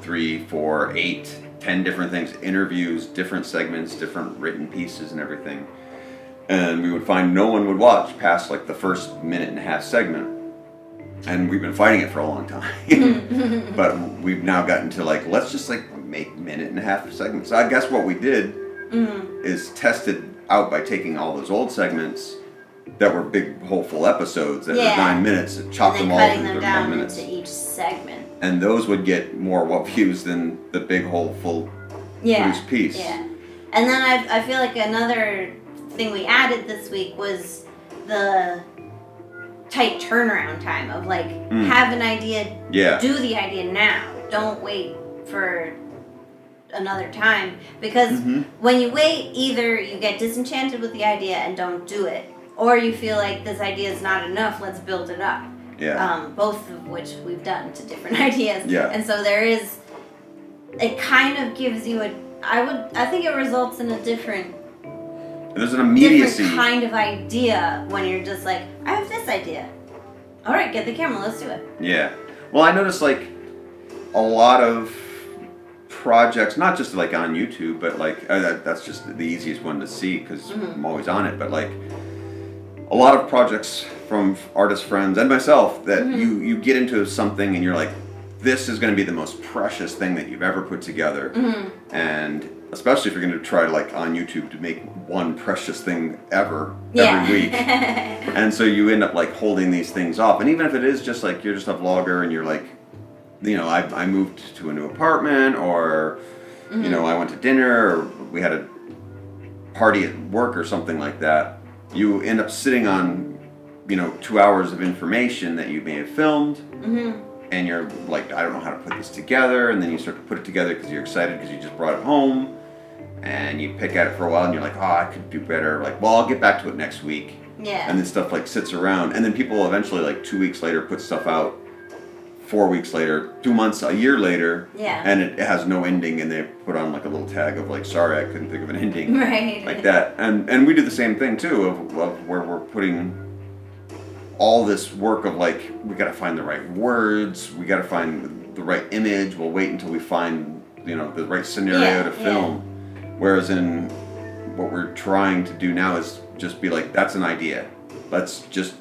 three, four, eight, ten different things, interviews, different segments, different written pieces, and everything. And we would find no one would watch past like the first minute and a half segment. And we've been fighting it for a long time. *laughs* but we've now gotten to like, let's just like make minute and a half segments. So I guess what we did Mm-hmm. is tested out by taking all those old segments that were big whole full episodes that Yeah. were nine minutes, and chop and them all into them down minutes, into each segment. and those would get more what views than the big whole full Yeah. piece. Yeah. And then I, I feel like another thing we added this week was the tight turnaround time of like Mm. have an idea, Yeah. do the idea now. Don't wait for another time because Mhm. when you wait, either you get disenchanted with the idea and don't do it, or you feel like this idea is not enough. Let's build it up. Yeah. Um, both of which we've done to different *laughs* ideas. Yeah. And so there is, it kind of gives you a. I would. I think it results in a different, There's an immediacy. different kind of idea when you're just like, I have this idea. All right, get the camera. Let's do it. Yeah. Well, I noticed like a lot of projects, not just like on YouTube, but like uh, that, that's just the easiest one to see because Mhm. I'm always on it. But like a lot of projects from artist friends and myself that Mhm. you you get into something and you're like, this is going to be the most precious thing that you've ever put together, Mm-hmm. and especially if you're going to try like on YouTube to make one precious thing ever Yeah. every week. *laughs* And so you end up like holding these things off. And even if it is just like you're just a vlogger and you're like, you know, I, I moved to a new apartment or, you know, I went to dinner or we had a party at work or something like that, you end up sitting on, you know, two hours of information that you may have filmed. hmm And you're like, I don't know how to put this together. And then you start to put it together because you're excited because you just brought it home. And you pick at it for a while and you're like, oh, I could do better. Like, well, I'll get back to it next week Yeah. and then stuff like sits around and then people eventually like two weeks later put stuff out four weeks later two months a year later yeah. and it has no ending and they put on like a little tag of like sorry i couldn't think of an ending *laughs* right. like that and and we do the same thing too of, of where we're putting all this work of like we got to find the right words we got to find the right image we'll wait until we find you know the right scenario Yeah, to yeah. film whereas in what we're trying to do now is just be like that's an idea let's just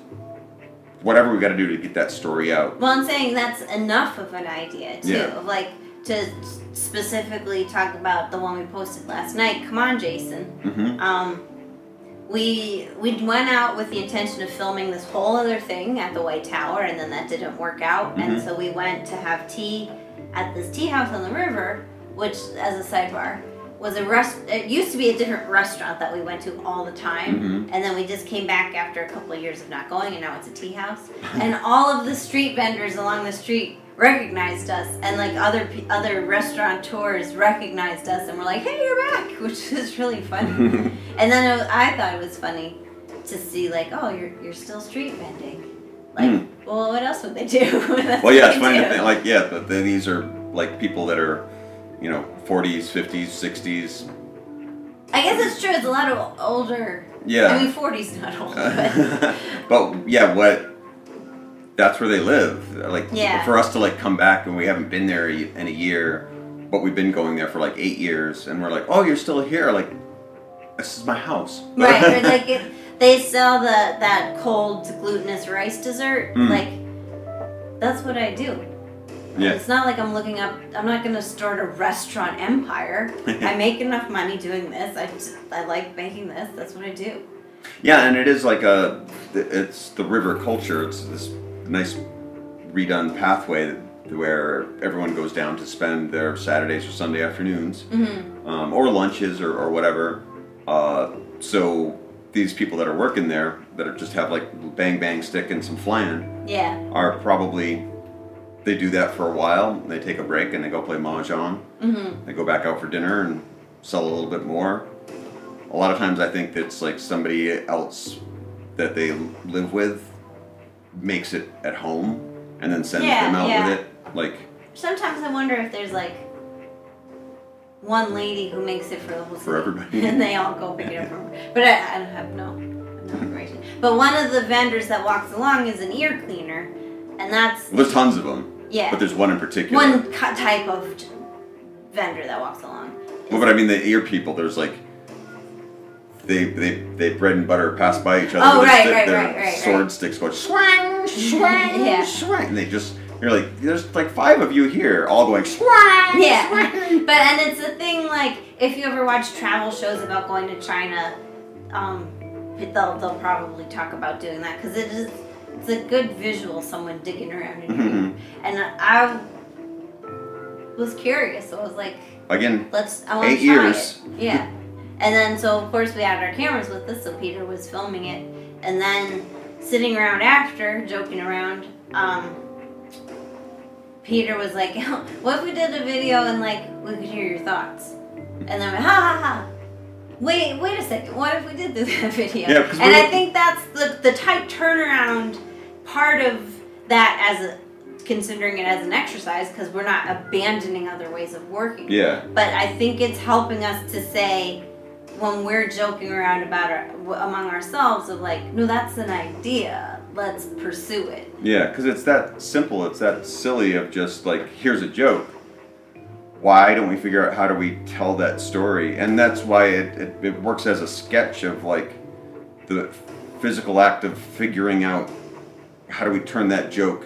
whatever we got to do to get that story out Well, I'm saying that's enough of an idea too. Yeah. Of like to specifically talk about the one we posted last night. Come on, Jason. Mm-hmm. Um, we we went out with the intention of filming this whole other thing at the White Tower, and then that didn't work out, and Mhm. so we went to have tea at this tea house on the river, which, as a sidebar, was a rest. It used to be a different restaurant that we went to all the time, Mhm. and then we just came back after a couple of years of not going, and now it's a tea house. *laughs* and all of the street vendors along the street recognized us, and like other other restaurateurs recognized us, and were like, "Hey, you're back," *laughs* which is really funny. *laughs* And then it, I thought it was funny to see like, oh, you're you're still street vending. Like, Mm. well, what else would they do? Well yeah it's funny to think like yeah but then these are like people that are you know 40s 50s 60s I guess it's true. It's a lot of older. yeah I mean, 40's not old, but *laughs* but yeah, what? That's where they live. Like Yeah. for us to like come back and we haven't been there in a year, but we've been going there for like eight years, and we're like, oh, you're still here? Like, this is my house. *laughs* right, or *laughs* like it, they sell the that cold glutinous rice dessert. Mm. Like, that's what I do. Yeah. It's not like I'm looking up. I'm not going to start a restaurant empire. *laughs* I make enough money doing this. I just, I like making this. That's what I do. Yeah, and it is like a, it's the river culture. It's this nice redone pathway where everyone goes down to spend their Saturdays or Sunday afternoons, hmm um, or lunches or, or whatever. Uh, so these people that are working there, that are just have like bang bang stick and some flan, Yeah. are probably they do that for a while. They take a break and they go play mahjong. hmm They go back out for dinner and sell a little bit more. A lot of times, I think it's like somebody else that they live with makes it at home and then sends Yeah, them out yeah. with it. Like, Sometimes I wonder if there's like one lady who makes it for the whole For everybody. *laughs* and they all go pick it up from her. But I, I don't have no, no *laughs* information. But one of the vendors that walks along is an ear cleaner, and that's well, there's tons of them, yeah but there's one in particular. one type of vendor that walks along. Well, but I mean, the ear people, there's like. They, they, they bread and butter pass by each other Oh, with right, their, right, their right, right, sword right. sticks going swang, swang, *laughs* Yeah. swang. And they just, you're like, there's like five of you here all going swang, Yeah. swang. *laughs* But and it's a thing like if you ever watch travel shows about going to China, um, they'll they'll probably talk about doing that because it is it's a good visual. Someone digging around in your Mhm. and I was curious. So I was like, Again, let's. I want Eight to try years. it. Yeah. And then so of course we had our cameras with us, so Peter was filming it, and then sitting around after, joking around. Um, Peter was like, *laughs* "What if we did a video and like we could hear your thoughts?" And then we, ha ha ha. Wait, wait a second. What if we did do that *laughs* video? Yeah, and we I think that's the the tight turnaround part of that as a considering it as an exercise because we're not abandoning other ways of working yeah, but I think it's helping us to say when we're joking around about our, among ourselves of like, no, that's an idea. Let's pursue it. yeah, because it's that simple. It's that silly of just like, here's a joke. Why don't we figure out how do we tell that story? And that's why it, it, it works as a sketch of like the physical act of figuring out how do we turn that joke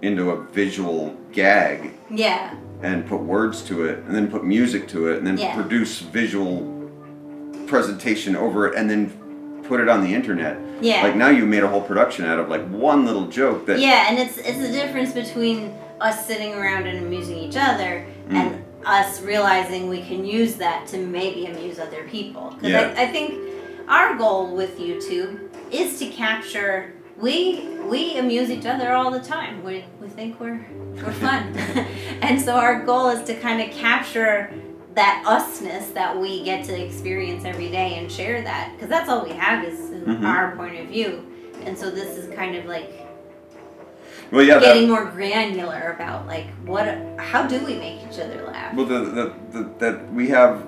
into a visual gag Yeah, and put words to it and then put music to it and then Yeah. produce visual presentation over it and then put it on the internet. yeah, Like now you made a whole production out of like one little joke that yeah. And it's it's the difference between us sitting around and amusing each other Mm. and us realizing we can use that to maybe amuse other people. Because Yeah. I, I think our goal with YouTube is to capture. We we amuse each other all the time. We we think we're we're *laughs* fun, *laughs* and so our goal is to kind of capture that usness that we get to experience every day and share that because that's all we have is Mhm. our point of view. And so this is kind of like well yeah that, getting more granular about like what how do we make each other laugh well the, the, the that we have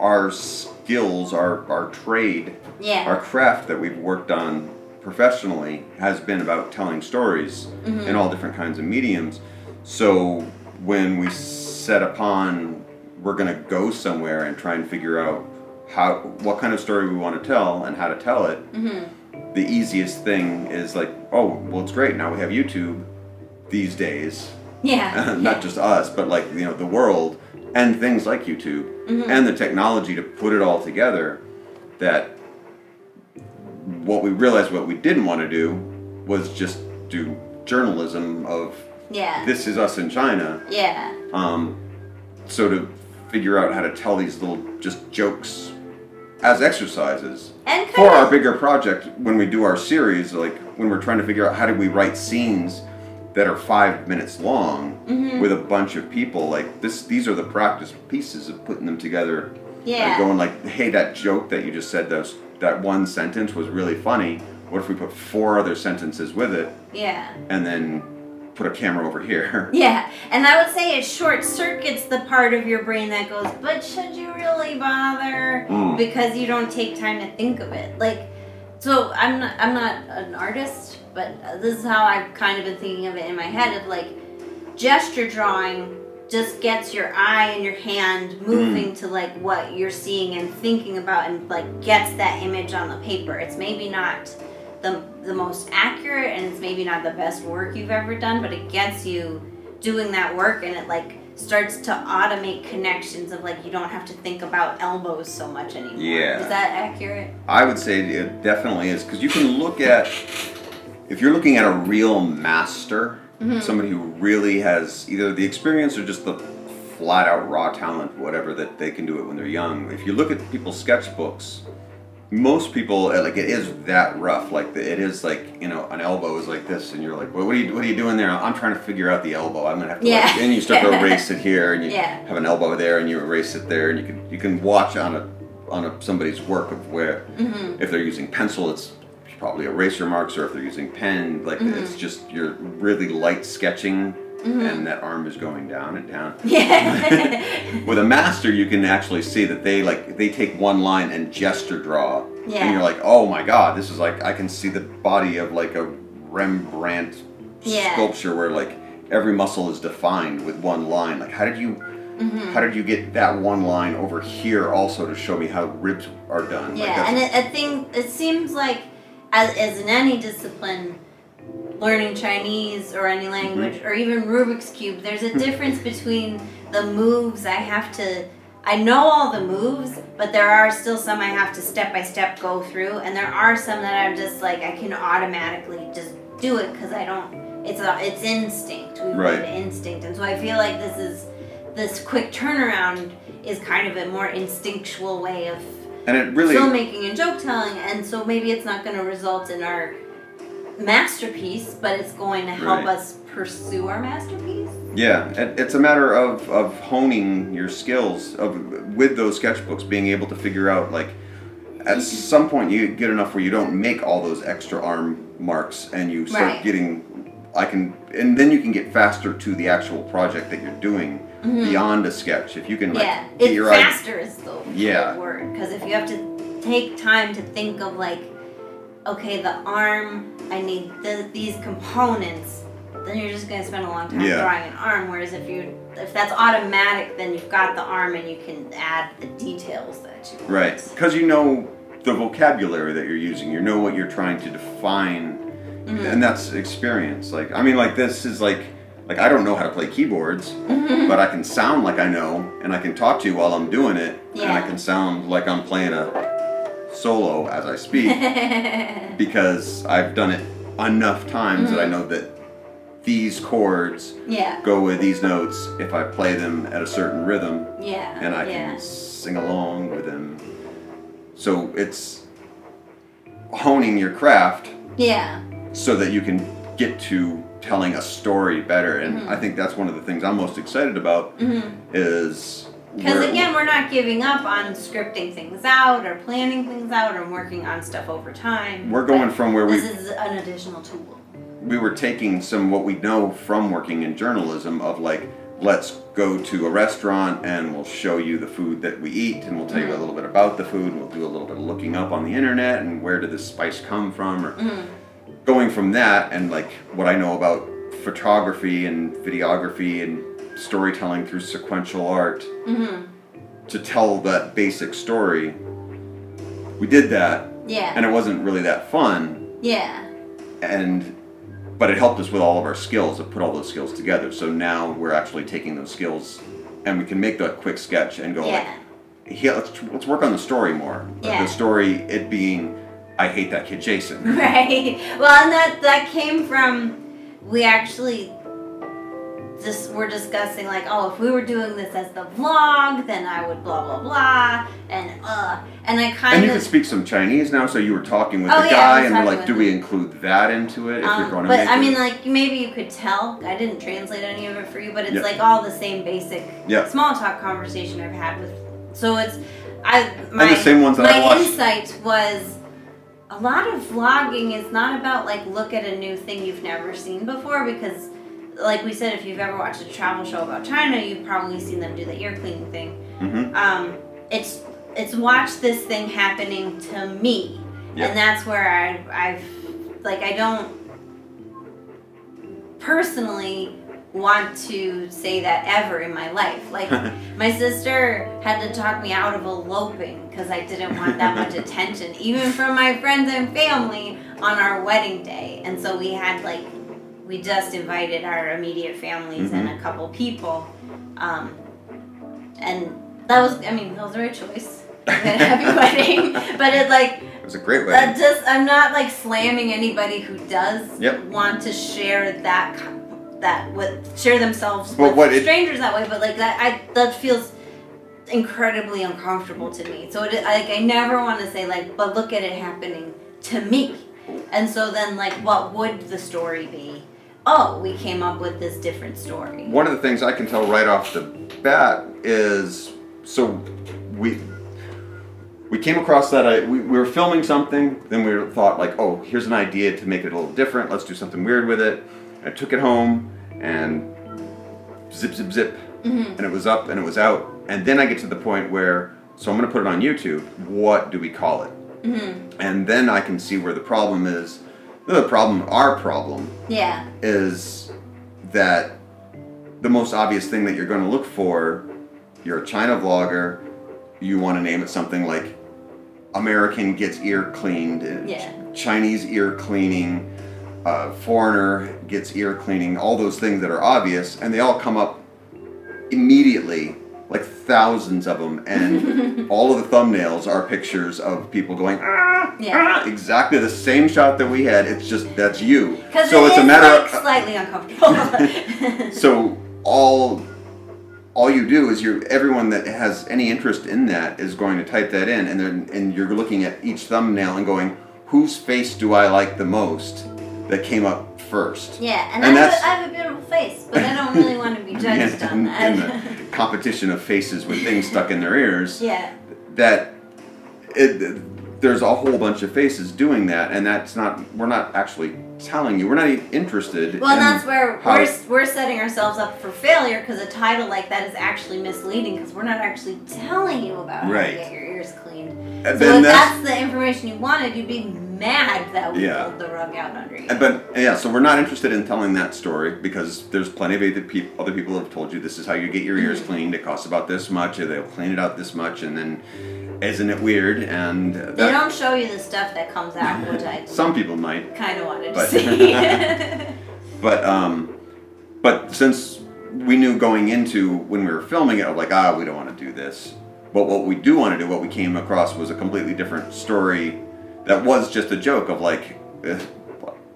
our skills our our trade yeah our craft that we've worked on professionally has been about telling stories Mhm. in all different kinds of mediums. So when we set upon we're going to go somewhere and try and figure out how what kind of story we want to tell and how to tell it, hmm the easiest thing is like, oh, well, it's great. Now we have YouTube these days, yeah *laughs* not just us, but like you know the world and things like YouTube Mhm. and the technology to put it all together. That what we realized what we didn't want to do was just do journalism of yeah this is us in China. yeah Um, so to figure out how to tell these little just jokes as exercises for kind our bigger project when we do our series, like when we're trying to figure out how do we write scenes that are five minutes long Mhm. with a bunch of people, like this, these are the practice pieces of putting them together. Yeah. Like going like, hey, that joke that you just said, those that one sentence was really funny. What if we put four other sentences with it yeah and then put a camera over here? *laughs* yeah and i would say it short circuits the part of your brain that goes but should you really bother Mm. because you don't take time to think of it like so i'm not i'm not an artist but this is how i've kind of been thinking of it in my head of like gesture drawing just gets your eye and your hand moving to like what you're seeing and thinking about and like gets that image on the paper it's maybe not the, the most accurate and it's maybe not the best work you've ever done but it gets you doing that work and it like starts to automate connections of like you don't have to think about elbows so much anymore Yeah. is that accurate I would say it definitely is because you can look at if you're looking at a real master, Mm-hmm. somebody who really has either the experience or just the flat out raw talent, whatever that they can do it when they're young. If you look at people's sketchbooks, most people uh, like it is that rough. Like the, it is like you know an elbow is like this, and you're like, well, what are you what are you doing there? I'm trying to figure out the elbow. I'm gonna have to Yeah. like, and you start to *laughs* erase it here, and you Yeah. have an elbow there, and you erase it there, and you can you can watch on a on a, somebody's work of where Mm-hmm. if they're using pencil, it's probably eraser marks, or if they're using pen, like Mm-hmm. it's just you're really light sketching, and that arm is going down and down. *laughs* yeah *laughs* With a master, you can actually see that they like they take one line and gesture draw, Yeah. and you're like, oh my god, this is like I can see the body of like a Rembrandt Yeah. sculpture where like every muscle is defined with one line. Like how did you? Mm-hmm. How did you get that one line over here also to show me how ribs are done? Yeah, that's- and it, I think it seems like, as, as in any discipline, learning Chinese or any language, Mm-hmm. or even Rubik's Cube, there's a difference between the moves I have to I know all the moves, but there are still some I have to step by step go through, and there are some that I'm just like I can automatically just do it because I don't. It's a it's instinct. We Right. right. instinct, and so I feel like this is this quick turnaround is kind of a more instinctual way of And it really filmmaking and joke telling, and so maybe it's not going to result in our masterpiece, but it's going to help Right. us pursue our masterpiece. Yeah, it, it's a matter of, of honing your skills of with those sketchbooks, being able to figure out like at some point you get enough where you don't make all those extra arm marks and you start Right. getting I can and then you can get faster to the actual project that you're doing beyond a sketch. If you can like Mm-hmm. yeah, get it's your faster is the Yeah. word because if you have to take time to think of like, okay, the arm, I need the, these components. Then you're just gonna spend a long time Yeah. drawing an arm. Whereas if you, if that's automatic, then you've got the arm and you can add the details that you want. Right, because you know the vocabulary that you're using. You know what you're trying to define, Mm-hmm. and that's experience. Like, I mean, like this is like, like I don't know how to play keyboards, Mm-hmm. but I can sound like I know, and I can talk to you while I'm doing it, and I can sound like I'm playing a solo as I speak *laughs* because I've done it enough times Mm-hmm. that I know that these chords yeah, go with these notes if I play them at a certain rhythm yeah, and I yeah. can sing along with them. So it's honing your craft Yeah, so that you can get to telling a story better. And Mm-hmm. I think that's one of the things I'm most excited about is because again, we're not giving up on scripting things out or planning things out or working on stuff over time. we're going from where we This is an additional tool. we were taking some what we know from working in journalism of like let's go to a restaurant and we'll show you the food that we eat and we'll tell you a mm-hmm. little bit about the food and we'll do a little bit of looking up on the internet and where did this spice come from or mm-hmm. going from that and like what I know about photography and videography and storytelling through sequential art mm-hmm. to tell that basic story we did that Yeah. and it wasn't really that fun yeah. and but it helped us with all of our skills to put all those skills together so now we're actually taking those skills and we can make that quick sketch and go Yeah. like here let's, let's work on the story more Yeah. the story it being i hate that kid jason *laughs* Right. Well, and that that came from we actually just were discussing like, oh, if we were doing this as the vlog, then I would blah blah blah, and uh, and I kind of. and you can speak some chinese now so you were talking with Oh, the yeah, guy and we're like do we include that into it if you're um, going to but I it? mean, like maybe you could tell. I didn't translate any of it for you, but it's Yeah. like all the same basic Yeah. small talk conversation I've had with. So it's I my the same ones that my I watched. insight was a lot of vlogging is not about like look at a new thing you've never seen before because like we said if you've ever watched a travel show about China you've probably seen them do the ear cleaning thing Mhm. um, it's it's watch this thing happening to me and that's where I, I've like I don't personally want to say that ever in my life like *laughs* my sister had to talk me out of eloping because I didn't want that much attention, even from my friends and family on our wedding day. And so we had like, we just invited our immediate families and a couple people. Um, and that was, I mean, that was the right choice. *laughs* Happy wedding. *laughs* But it like, it was a great that wedding just, I'm not like slamming anybody who does Yep. want to share that, that with, share themselves Well, with what it- strangers that way. But like that, I, that feels incredibly uncomfortable to me. So it, like I never want to say like, but look at it happening to me. And so then like, what would the story be? Oh, we came up with this different story. one of the things I can tell right off the bat is so we we came across that I, we, we were filming something then we thought like oh here's an idea to make it a little different let's do something weird with it. I took it home and zip zip zip. Mm-hmm. And it was up and it was out. And then I get to the point where so I'm gonna put it on YouTube what do we call it? Mm-hmm. And then I can see where the problem is the problem our problem Yeah. is that the most obvious thing that you're going to look for you're a china vlogger you want to name it something like american gets ear cleaned uh, Yeah. Chinese ear cleaning uh, foreigner gets ear cleaning all those things that are obvious and they all come up immediately like thousands of them, and *laughs* all of the thumbnails are pictures of people going ah, Yeah. ah, exactly the same shot that we had. It's just that's you. So it's a matter like of slightly uncomfortable. *laughs* so all all you do is you're everyone that has any interest in that is going to type that in and then and you're looking at each thumbnail and going whose face do i like the most that came up first yeah, and, And I, have a, I have a beautiful face, but I don't really want to be *laughs* judged on that. Competition of faces with things stuck in their ears yeah, that it, there's a whole bunch of faces doing that and that's not we're not actually telling you we're not even interested well, in that's where we're, we're setting ourselves up for failure because a title like that is actually misleading because we're not actually telling you about Right. how to get your ears cleaned. And So if that's- that's the information you wanted, you'd be mad that we Yeah. pulled the rug out under you. But yeah, so we're not interested in telling that story because there's plenty of other people. Other people have told you this is how you get your ears Mm-hmm. cleaned. It costs about this much, or they'll clean it out this much, and then isn't it weird? And They don't show you the stuff that comes out, which I *laughs* some people might, kind of wanted to see. *laughs* but um, but since we knew going into when we were filming it, I'm like ah, we don't want to do this. But what we do want to do, what we came across, was a completely different story. That was just a joke of like, uh,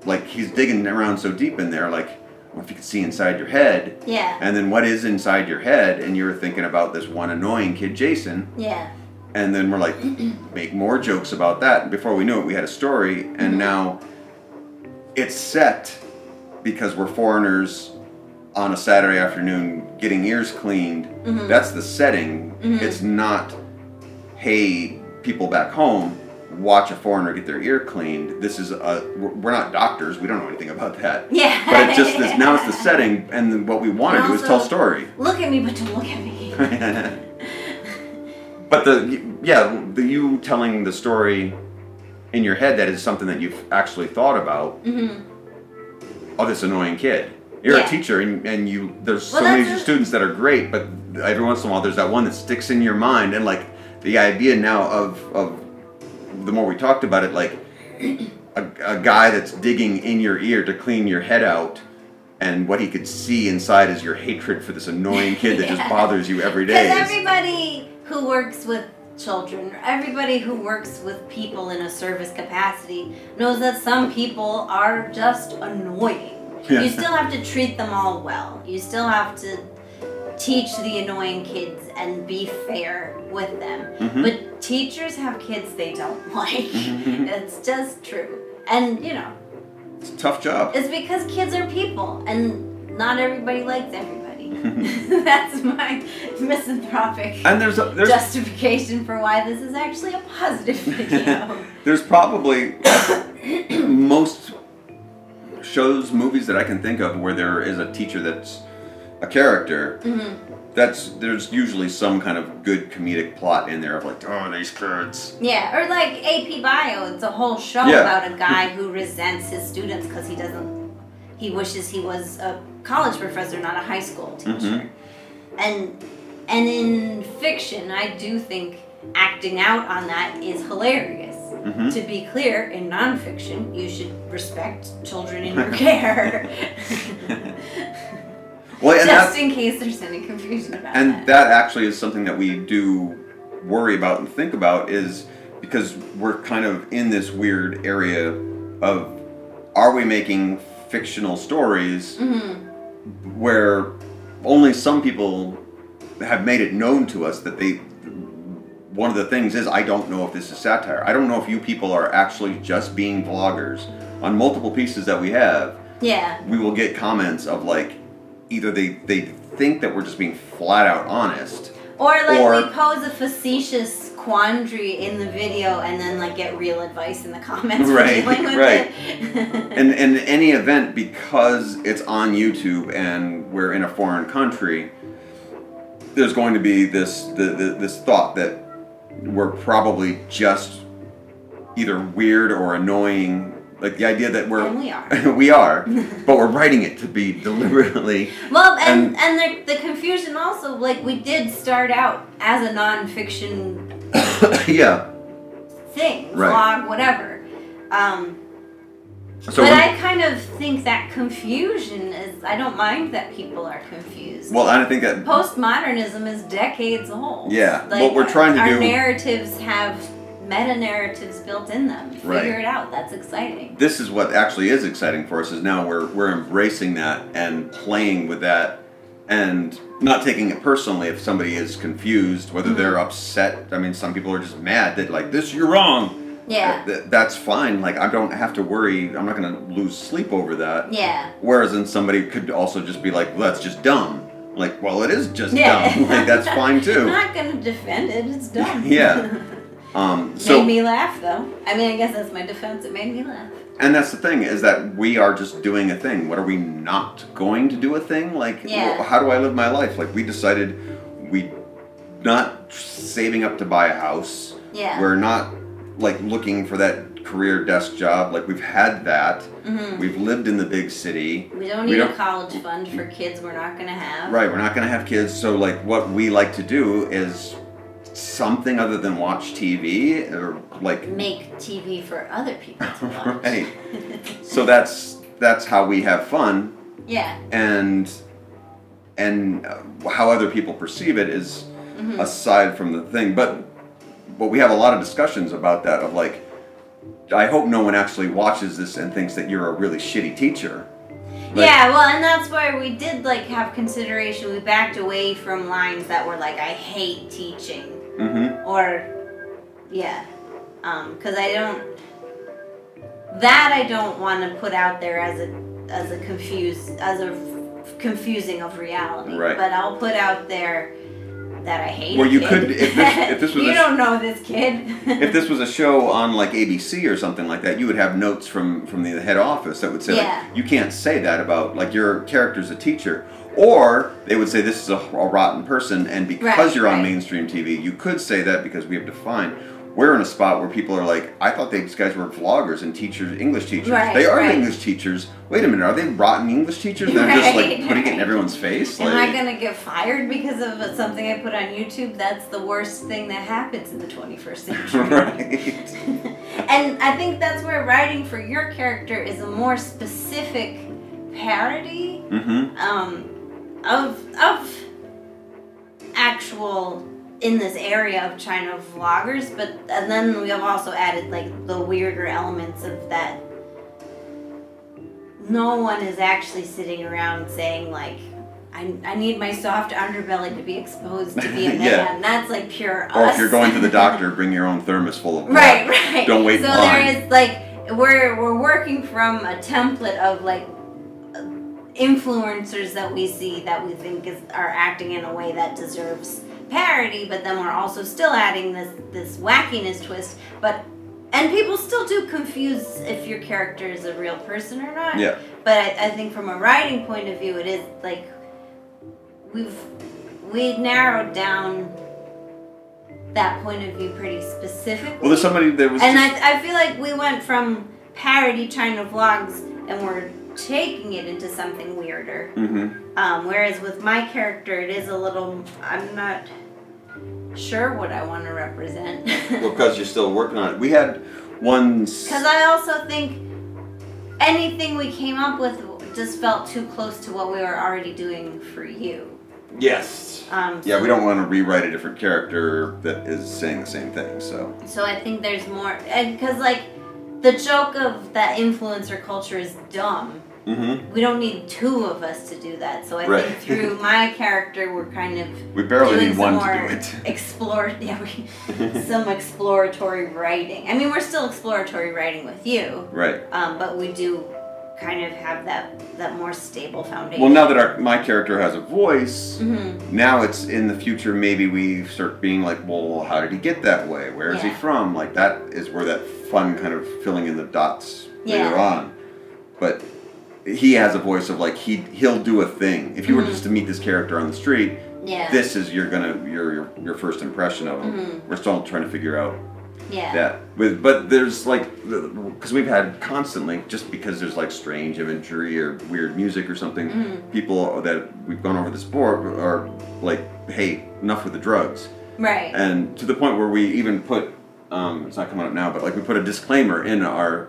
like he's digging around so deep in there, like. If you could see inside your head? yeah, And then what is inside your head? And you're thinking about this one annoying kid, Jason. yeah, And then we're like, *clears throat* make more jokes about that. And before we knew it, we had a story. And Mhm. now it's set because we're foreigners on a Saturday afternoon getting ears cleaned. Mhm. That's the setting. Mhm. It's not, hey, people back home, watch a foreigner get their ear cleaned. This is a, we're not doctors. We don't know anything about that. yeah. But it just is, now it's the setting, and what we want to do is tell story. Look at me, but don't look at me. *laughs* but the yeah, the you telling the story in your head that is something that you've actually thought about. Mm-hmm. Oh, this annoying kid. You're Yeah. a teacher, and, and you there's Well, so many a- students that are great, but every once in a while there's that one that sticks in your mind, and like the idea now of of the more we talked about it, like a, a guy that's digging in your ear to clean your head out. And what he could see inside is your hatred for this annoying kid that just *laughs* bothers you every day. Because everybody who works with children, or everybody who works with people in a service capacity, knows that some people are just annoying. Yeah. You still have to treat them all well. You still have to teach the annoying kids and be fair with them. Mhm. But teachers have kids they don't *laughs* like. Mhm. it's just true. And, you know, It's a tough job. it's because kids are people and not everybody likes everybody. *laughs* That's my misanthropic And there's a, there's justification for why this is actually a positive *laughs* video. there's probably *coughs* most shows, movies that I can think of where there is a teacher that's a character. hmm That's there's usually some kind of good comedic plot in there of like, oh, these kids. Yeah, or like AP Bio, it's a whole show Yeah. about a guy who resents his students because he doesn't, he wishes he was a college professor, not a high school teacher. Mhm. And and in fiction, I do think acting out on that is hilarious. Mhm. To be clear, in nonfiction, you should respect children in your care. *laughs* *laughs* Well, and Just that's in case there's any confusion about it. and that. that actually is something that we do worry about and think about is because we're kind of in this weird area of are we making fictional stories Mhm. where only some people have made it known to us that they one of the things is I don't know if this is satire. I don't know if you people are actually just being vloggers. On multiple pieces that we have, Yeah. we will get comments of like either they they think that we're just being flat out honest. Or like Or- we pose a facetious quandary in the video and then like get real advice in the *laughs* comments Right, for dealing with right. And *laughs* in any event, because it's on YouTube and we're in a foreign country, there's going to be this the, the, this thought that we're probably just either weird or annoying. Like the idea that we're we are. *laughs* we are, but we're writing it to be *laughs* deliberately. Well, and And- and, the, the confusion also like we did start out as a nonfiction *coughs* yeah, thing, Right. vlog, whatever. Um, So but when- I kind of think that confusion is. I don't mind that people are confused. well, I think that Postmodernism is decades old. Yeah, what we're trying to our do- narratives have meta narratives built in them. Figure Right. it out. That's exciting. this is what actually is exciting for us is now we're we're embracing that and playing with that and not taking it personally if somebody is confused whether they're Mm-hmm. upset i mean some people are just mad that like this you're wrong Yeah. Th- that's fine like i don't have to worry i'm not going to lose sleep over that Yeah. whereas then somebody could also just be like well, that's just dumb like well it is just Yeah. dumb *laughs* like that's fine *laughs* too. I'm not gonna defend it. It's dumb. *laughs* Yeah. Um so made me laugh though. I mean, I guess that's my defense. It made me laugh. And that's the thing is that we are just doing a thing. What are we not going to do a thing? Like, Yeah. well, how do I live my life? Like, we decided we not saving up to buy a house. Yeah. We're not like looking for that career desk job. Like, we've had that. Mhm. We've lived in the big city. We don't need a don't- college fund for kids we're not gonna have. Right. We're not going to have kids. So, like, what we like to do is something other than watch TV or like Make TV for other people to *laughs* watch. Right. *laughs* so that's that's how we have fun yeah. and and uh, how other people perceive it is Mm-hmm. aside from the thing but but we have a lot of discussions about that of like i hope no one actually watches this and thinks that you're a really shitty teacher Like, yeah, well, and that's why we did like have consideration. We backed away from lines that were like, "I hate teaching," mm-hmm or, yeah, because I don't. That I don't want to put out there as a as a confused as a f- confusing of reality. Right. But I'll put out there that I hate. Well, you kid. could- if this- if this *laughs* was you a- don't know this kid. *laughs* if this was a show on like abc or something like that you would have notes from from the head office that would say Yeah. like, you can't say that about like your character's a teacher or they would say this is a, a rotten person and because Right, you're on right. mainstream tv you could say that because we have defined we're in a spot where people are like i thought these guys were vloggers and teachers english teachers Right, they are right. english teachers wait a minute are they rotten english teachers they're just like Right, putting it in everyone's face Am like I gonna get fired because of something I put on YouTube? That's the worst thing that happens in the 21st century. *laughs* right and I think that's where writing for your character is a more specific parody mm-hmm um, of of actual in this area of China vloggers, but and then we have also added like the weirder elements of that. No one is actually sitting around saying like. I, I need my soft underbelly to be exposed to be a *laughs* man. Yeah. That's like pure or us. if you're going to the *laughs* doctor bring your own thermos full of blood. Right, right. Don't wait So there is like we're we're working from a template of like influencers that we see that we think is are acting in a way that deserves parody, but then we're also still adding this this wackiness twist. But and people still do confuse if your character is a real person or not. Yeah. But I, I think from a writing point of view, it is like we've we narrowed down that point of view pretty specifically. Well, there's somebody that was and just, I, I feel like we went from parody China vlogs and we're taking it into something weirder. Mhm. Um, whereas with my character, it is a little. I'm not sure what I want to represent. *laughs* well, because you're still working on it. We had one. Because I also think anything we came up with just felt too close to what we were already doing for you. Yes. Um, Yeah, we don't want to rewrite a different character that is saying the same thing. So So I think there's more, because like the joke of that influencer culture is dumb. Mm-hmm. We don't need two of us to do that. So I Right. think through *laughs* my character, we're kind of we barely doing need some one more to do it. *laughs* explore. Yeah, we, *laughs* some exploratory writing. I mean, we're still exploratory writing with you, right. um, but we do kind of have that that more stable foundation. Well, now that our my character has a voice, hmm now it's in the future. Maybe we start being like, well, how did he get that way? Where is he from? Like that is where that fun kind of filling in the dots later on. But he has a voice of like he he'll do a thing. If you were Mhm. just to meet this character on the street, Yeah. this is you're gonna your your, your first impression of him. Mhm. We're still trying to figure out yeah. that. With but there's like because we've had constantly just because there's like strange imagery or weird music or something. Mhm. People that we've gone over this board are like, hey, enough with the drugs, Right. and to the point where we even put um, it's not coming up now, but like we put a disclaimer in our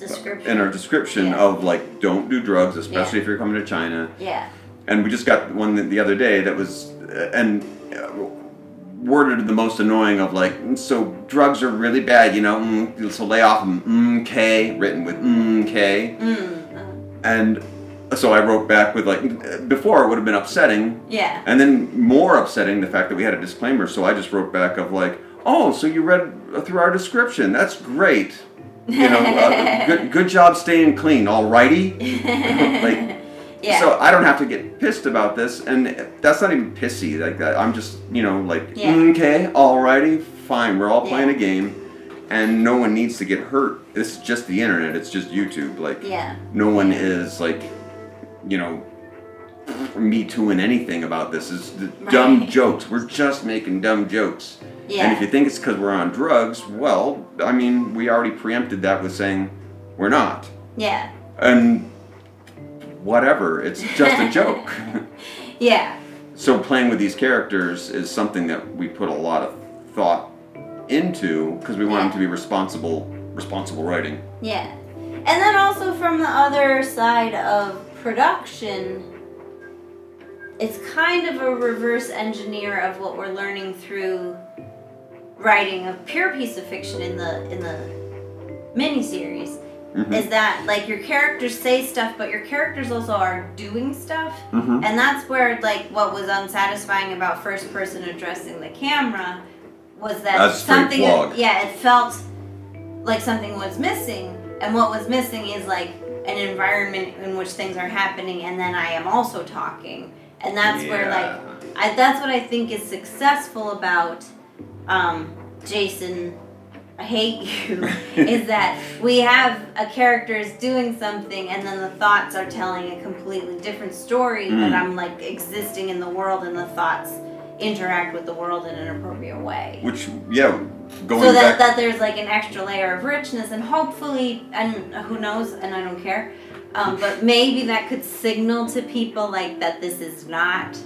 description. in our description Yeah. of like don't do drugs, especially Yeah. if you're coming to China. yeah. And we just got one the- the other day that was uh, and uh, worded the most annoying of like so drugs are really bad, you know. Mm, so lay off them. Mm, K written with mm, K. Mm. uh, And so I wrote back with like before it would have been upsetting, yeah. and then more upsetting the fact that we had a disclaimer. So I just wrote back of like, oh, so you read through our description? That's great. You know, uh, good good job staying clean. Alrighty. *laughs* like yeah. so I don't have to get pissed about this, and that's not even pissy like that. I'm just, you know, like, Yeah. okay, alrighty, fine. We're all playing Yeah. a game, and no one needs to get hurt. This is just the internet. It's just YouTube. Like, yeah. no one is like, you know, me tooing anything about this. Is dumb Right. jokes. We're just making dumb jokes. Yeah. And if you think it's because we're on drugs, well, I mean, we already preempted that with saying we're not. yeah. And whatever, it's just a joke. *laughs* *laughs* Yeah. so playing with these characters is something that we put a lot of thought into because we want them to be responsible, responsible writing. Yeah. And then also from the other side of production, it's kind of a reverse engineer of what we're learning through writing a pure piece of fiction in the in the miniseries. Mhm. Is that like your characters say stuff, but your characters also are doing stuff, Mhm. and that's where like what was unsatisfying about first person addressing the camera was that straight something yeah it felt like something was missing and what was missing is like an environment in which things are happening and then i am also talking and that's where like I, that's what i think is successful about um, jason i hate you *laughs* is that we have a character is doing something and then the thoughts are telling a completely different story but Mm. i'm like existing in the world and the thoughts interact with the world in an appropriate way Which, yeah, going so that, back. that there's like an extra layer of richness and hopefully and who knows and i don't care um, but maybe that could signal to people like that this is not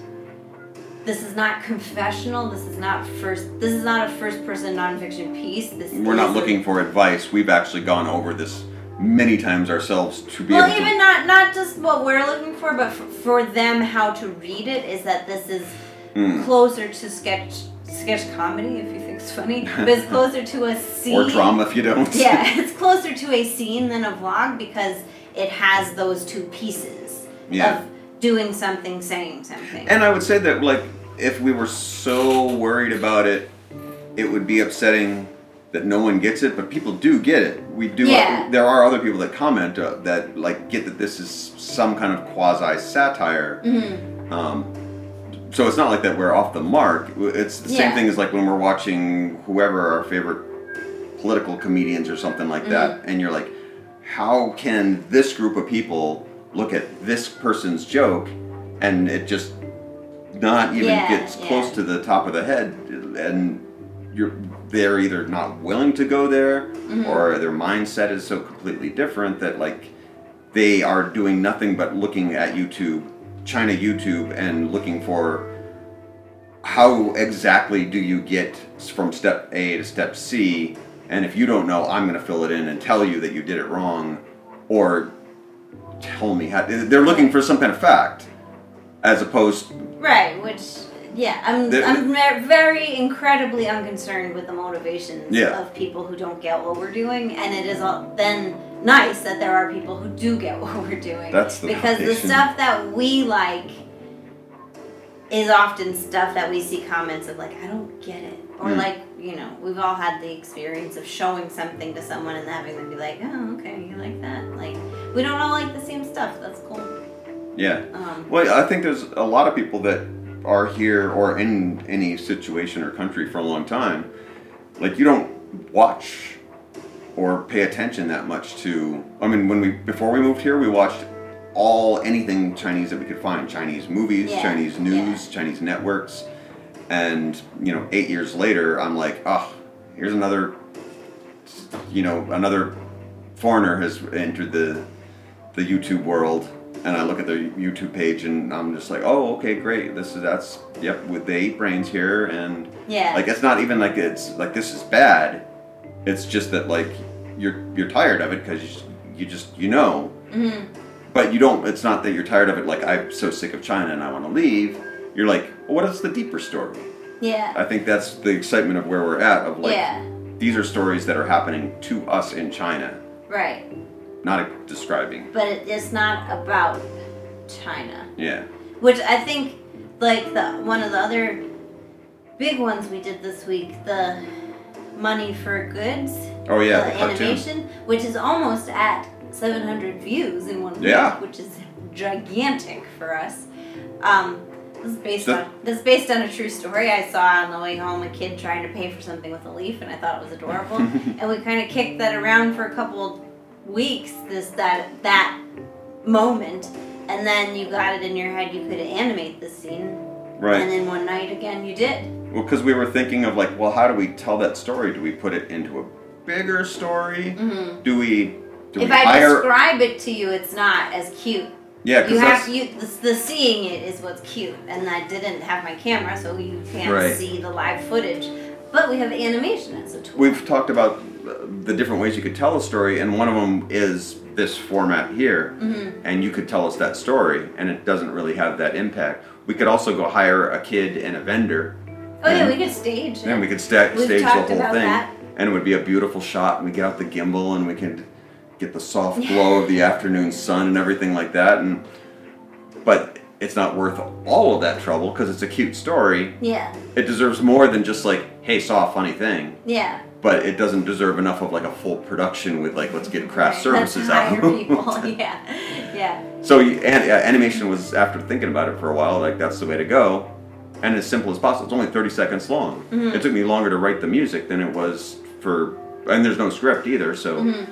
this is not confessional this is not first this is not a first person nonfiction piece this we're not looking for advice. We've actually gone over this many times ourselves to be well able even to. not not just what we're looking for but for, for them how to read it is that this is Mm. closer to sketch sketch comedy if you think it's funny but it's *laughs* closer to a scene Or drama if you don't. *laughs* yeah, it's closer to a scene than a vlog because it has those two pieces Yeah. of doing something, saying something. And I would say that, like, if we were so worried about it, it would be upsetting that no one gets it, but people do get it. We do. Yeah. there are other people that comment uh, that like get that this is some kind of quasi satire. Mhm. Um, so it's not like that we're off the mark. It's the same Yeah. thing as like when we're watching whoever our favorite political comedians or something like that, Mm-hmm. and you're like, how can this group of people look at this person's joke and it just not even Yeah, gets yeah. close to the top of the head and you're they're either not willing to go there Mhm. or their mindset is so completely different that like they are doing nothing but looking at YouTube, China YouTube, and looking for how exactly do you get from step A to step C, and if you don't know, I'm going to fill it in and tell you that you did it wrong, or tell me how. They're looking for some kind of fact, as opposed. Right, which yeah, I'm The- I'm ve- very incredibly unconcerned with the motivations Yeah. of people who don't get what we're doing, and it is all, then nice that there are people who do get *laughs* what we're doing. That's the because the stuff that we like is often stuff that we see comments of like I don't get it, or Mm. like you know we've all had the experience of showing something to someone and having them be like, oh okay, you like that. Like we don't all like the same stuff. That's cool. Yeah. Um, Well, I think there's a lot of people that are here or in any situation or country for a long time. Like you don't watch or pay attention that much to. I mean, when we before we moved here, we watched all anything Chinese that we could find: Chinese movies, Yeah, Chinese news, Chinese networks. And you know, eight years later, I'm like, oh, here's another. You know, another foreigner has entered the the YouTube world, and I look at their YouTube page, and I'm just like, oh, okay, great. This is that's yep. With they eat brains here, and yeah. like it's not even like it's like this is bad. It's just that like you're you're tired of it because you just you know. hmm But you don't. It's not that you're tired of it. Like I'm so sick of China and I want to leave. You're like, well, what is the deeper story? Yeah. I think that's the excitement of where we're at. Of like, yeah. these are stories that are happening to us in China, Right. Not describing. But it's not about China. Yeah. Which I think, like the one of the other big ones we did this week, the money for goods, Oh yeah, the the animation, which is almost at 700 views in one Yeah. week, which is gigantic for us. Um, this is based So- on this is based on a true story I saw on the way home. A kid trying to pay for something with a leaf, and I thought it was adorable. *laughs* and we kind of kicked that around for a couple weeks. This that that moment, and then you got it in your head. You could animate the scene, right and then one night again you did. Well, because we were thinking of like, well, how do we tell that story? Do we put it into a bigger story? hmm Do we? Do If we I hire? describe it to you, it's not as cute. yeah, You because have you the, the seeing it is what's cute, and I didn't have my camera, so you can't Right. see the live footage. But we have animation as a tool. we've talked about the different ways you could tell a story, and one of them is this format here, hmm and you could tell us that story, and it doesn't really have that impact. We could also go hire a kid and a vendor, Oh yeah, we could stage. then we could sta- stage the whole thing, that. and it would be a beautiful shot. And we get out the gimbal, and we can get the soft glow of the *laughs* afternoon sun and everything like that. And but it's not worth all of that trouble because it's a cute story. Yeah, It deserves more than just like, hey, saw a funny thing. yeah. But it doesn't deserve enough of like a full production with like, let's get craft services out. people. *laughs* *laughs* yeah, yeah. So you- an, uh, animation was after thinking about it for a while, like that's the way to go, and as simple as possible. It's only thirty seconds long. Mhm. It took me longer to write the music than it was for, and there's no script either. So Mhm.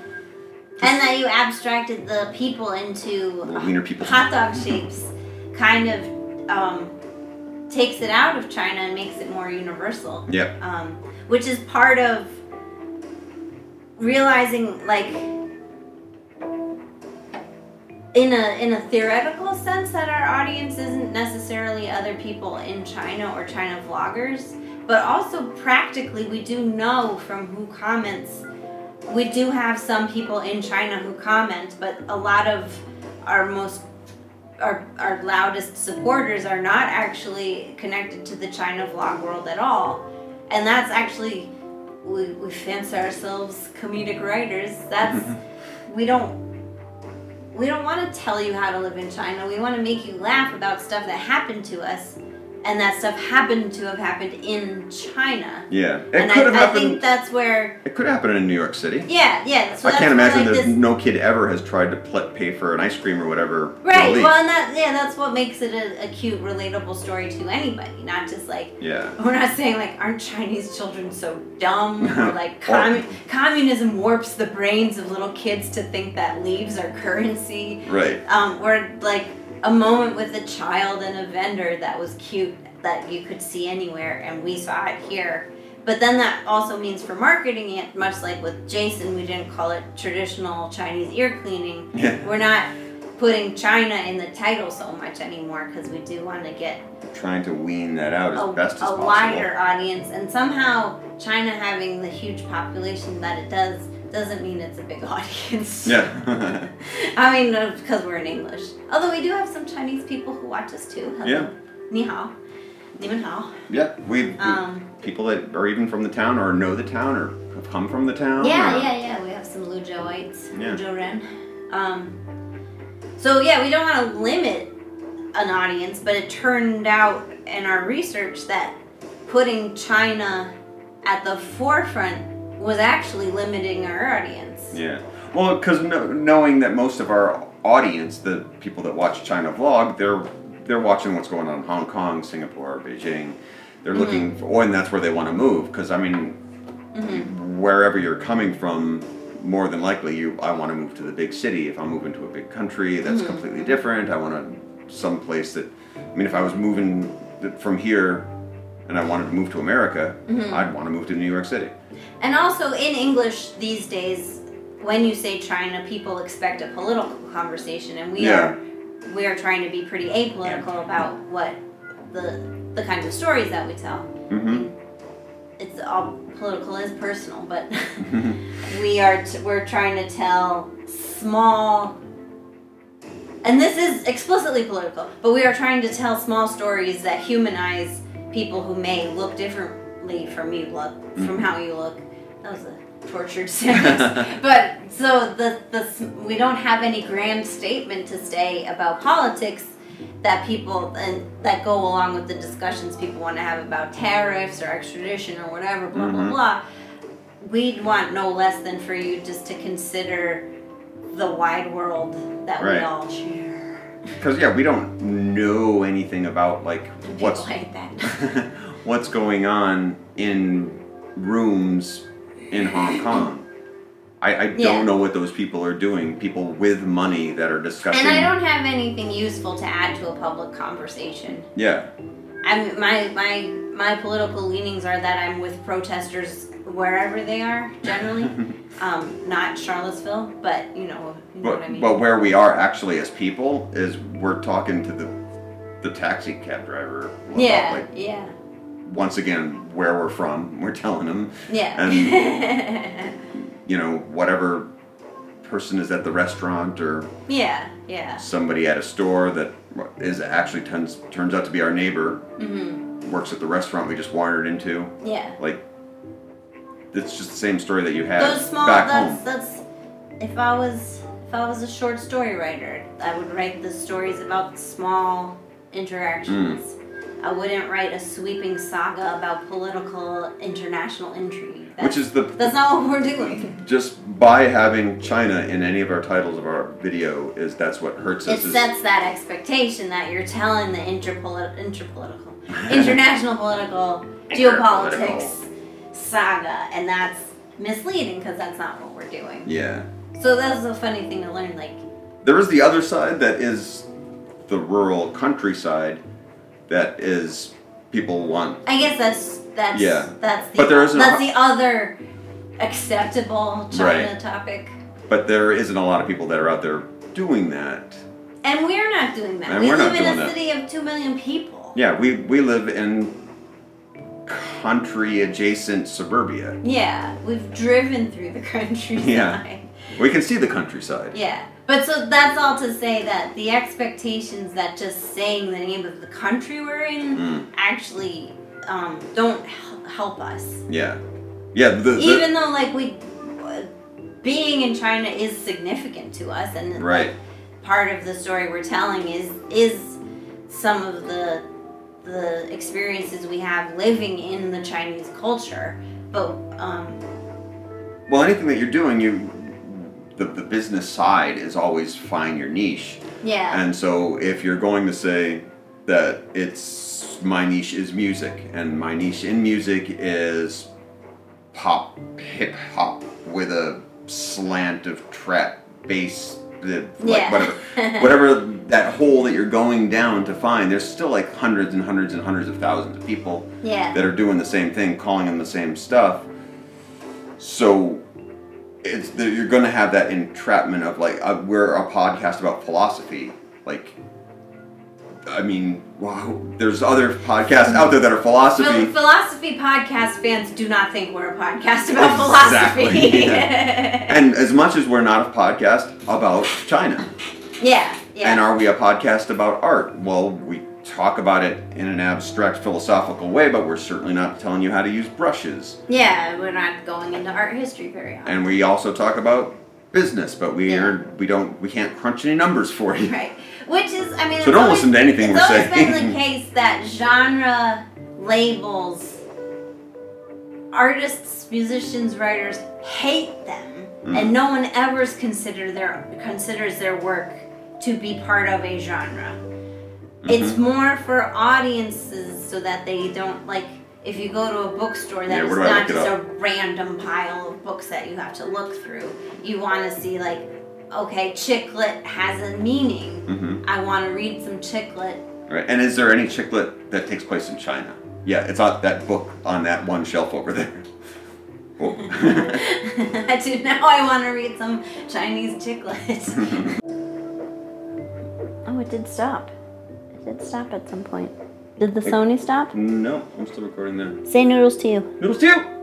And that you abstracted the people into wiener people. hot dog shapes, kind of um, takes it out of China and makes it more universal. Yep. um, which is part of realizing like in a in a theoretical sense that our audience isn't necessarily other people in China or China vloggers, but also practically we do know from who comments we do have some people in China who comment, but a lot of our most our, our loudest supporters are not actually connected to the China vlog world at all. And that's actually we, we fancy ourselves comedic writers. That's *laughs* we don't we don't want to tell you how to live in China. We want to make you laugh about stuff that happened to us and that stuff happened to have happened in China. Yeah, it and could have I, I think that's where it could happen in New York City. yeah, yeah. So I that's can't imagine like, that no kid ever has tried to pl- pay for an ice cream or whatever. Right. Well, and that yeah, that's what makes it a, a cute, relatable story to anybody. Not just like yeah. *laughs* we're not saying like aren't Chinese children so dumb *laughs* or like Or- communism warps the brains of little kids to think that leaves are currency. Right. Um, or like a moment with a child and a vendor that was cute that you could see anywhere, and we saw it here. But then that also means for marketing it, much like with Jason, we didn't call it traditional Chinese ear cleaning. Yeah. We're not putting China in the title so much anymore because we do want to get Trying to wean that out as a, best as a possible. wider audience. And somehow China having the huge population that it does doesn't mean it's a big *laughs* audience. Yeah. *laughs* I mean, because we're in English. Although we do have some Chinese people who watch us too. Hello. Yeah. Ni hao. Ni wen hao. yeah. We Um, people that are even from the town or know the town or have come from the town. yeah, or- yeah, yeah. We have some Luzhouites. Yeah. Luzhou Ren. Um, so yeah, we don't want to limit an audience, but it turned out in our research that putting China at the forefront was actually limiting our audience. Yeah. Well, because no, knowing that most of our audience, the people that watch China vlog, they're they're watching what's going on in Hong Kong, Singapore, Beijing. They're looking, for, oh, and that's where they want to move. Because I mean, Mhm. wherever you're coming from, more than likely, you I want to move to the big city. If I'm moving to a big country, that's Mhm. completely different. I want to some place that. I mean, if I was moving from here, and I wanted to move to America, Mhm. I'd want to move to New York City. And also in English these days, when you say China, people expect a political conversation, and we Yeah. are we are trying to be pretty apolitical about what the the kinds of stories that we tell. hmm it's all political is personal, but *laughs* we are t- we're trying to tell small and this is explicitly political, but we are trying to tell small stories that humanize people who may look differently from you look from how you look. That was a tortured *laughs* sentence. *laughs* but so the the we don't have any grand statement to say about politics that people and that go along with the discussions people want to have about tariffs or extradition or whatever blah blah Mhm. blah we'd want no less than for you just to consider the wide world that we all share Because yeah, we don't know anything about like what's *laughs* what's going on in rooms in Hong Kong. I, I Yeah. don't know what those people are doing. People with money that are discussing. and i don't have anything useful to add to a public conversation Yeah, I'm my my my political leanings are that I'm with protesters wherever they are generally, *laughs* um, not Charlottesville, but you know, you know but what I mean. but where we are actually as people is we're talking to the the taxi cab driver. yeah, Like yeah, once again, where we're from, we're telling them. yeah, And *laughs* You know, whatever person is at the restaurant or yeah, yeah. somebody at a store that is actually turns turns out to be our neighbor hmm works at the restaurant we just wandered into. Yeah. Like, it's just the same story that you had Those small. back That's home. that's. If I was if I was a short story writer, I would write the stories about small interactions. Mm. I wouldn't write a sweeping saga about political international intrigue. Which is the that's not what we're doing. just by having China in any of our titles of our video is that's what hurts It us. is- sets that expectation that you're telling the interpoli- interpolitical, international political geopolitics saga, and that's misleading because that's not what we're doing. yeah. So that's a funny thing to learn. Like, There is the other side that is the rural countryside that is people want I guess that's that's Yeah. that's the But there isn't that's the other acceptable China Right. topic, but there isn't a lot of people that are out there doing that. and we're not doing that. And we live in a that. city of two million people. Yeah, we we live in country adjacent suburbia. Yeah, we've driven through the *laughs* countryside. Yeah. We can see the countryside. Yeah. But so that's all to say that the expectations that just saying the name of the country we're in Mm, actually um, don't help us. yeah. Yeah, the, the Even though, like, we. Being in China is significant to us, and like, right. part of the story we're telling is is some of the the experiences we have living in the Chinese culture. But um, Well, anything that you're doing, you the, the business side is always find your niche. yeah, And so if you're going to say that it's my niche is music and my niche in music is pop hip hop with a slant of trap bass the, like Yeah. whatever *laughs* whatever that hole that you're going down to find there's still like hundreds and hundreds and hundreds of thousands of people yeah, that are doing the same thing, calling them the same stuff. So it's the, you're going to have that entrapment of like uh, we're a podcast about philosophy. Like, I mean, wow, there's other podcasts out there that are Phil- philosophy. philosophy podcast fans do not think we're a podcast about Exactly, philosophy. *laughs* And as much as we're not a podcast about China, yeah, yeah. and are we a podcast about art? Well, we talk about it in an abstract philosophical way, but we're certainly not telling you how to use brushes. yeah, we're not going into art history very often. and we also talk about business, but we Yeah. are we don't we can't crunch any numbers for you. Right. Which is, I mean, So don't always, listen to anything it's we're always been the case that genre labels, artists, musicians, writers hate them, Mm. and no one ever consider their considers their work to be part of a genre. It's Mm-hmm. more for audiences so that they don't like. If you go to a bookstore, that Yeah, is where do I not just a random pile of books that you have to look through. You want to see like, okay, chick lit has a meaning. hmm I want to read some chick lit. Right. And is there any chick lit that takes place in China? Yeah, it's on that book on that one shelf over there. Oh. *laughs* I do now. I want to read some Chinese chick lit. *laughs* oh, it did stop. It did stop at some point. Did the Sony stop? No, I'm still recording there. Say noodles to you. Noodles to you!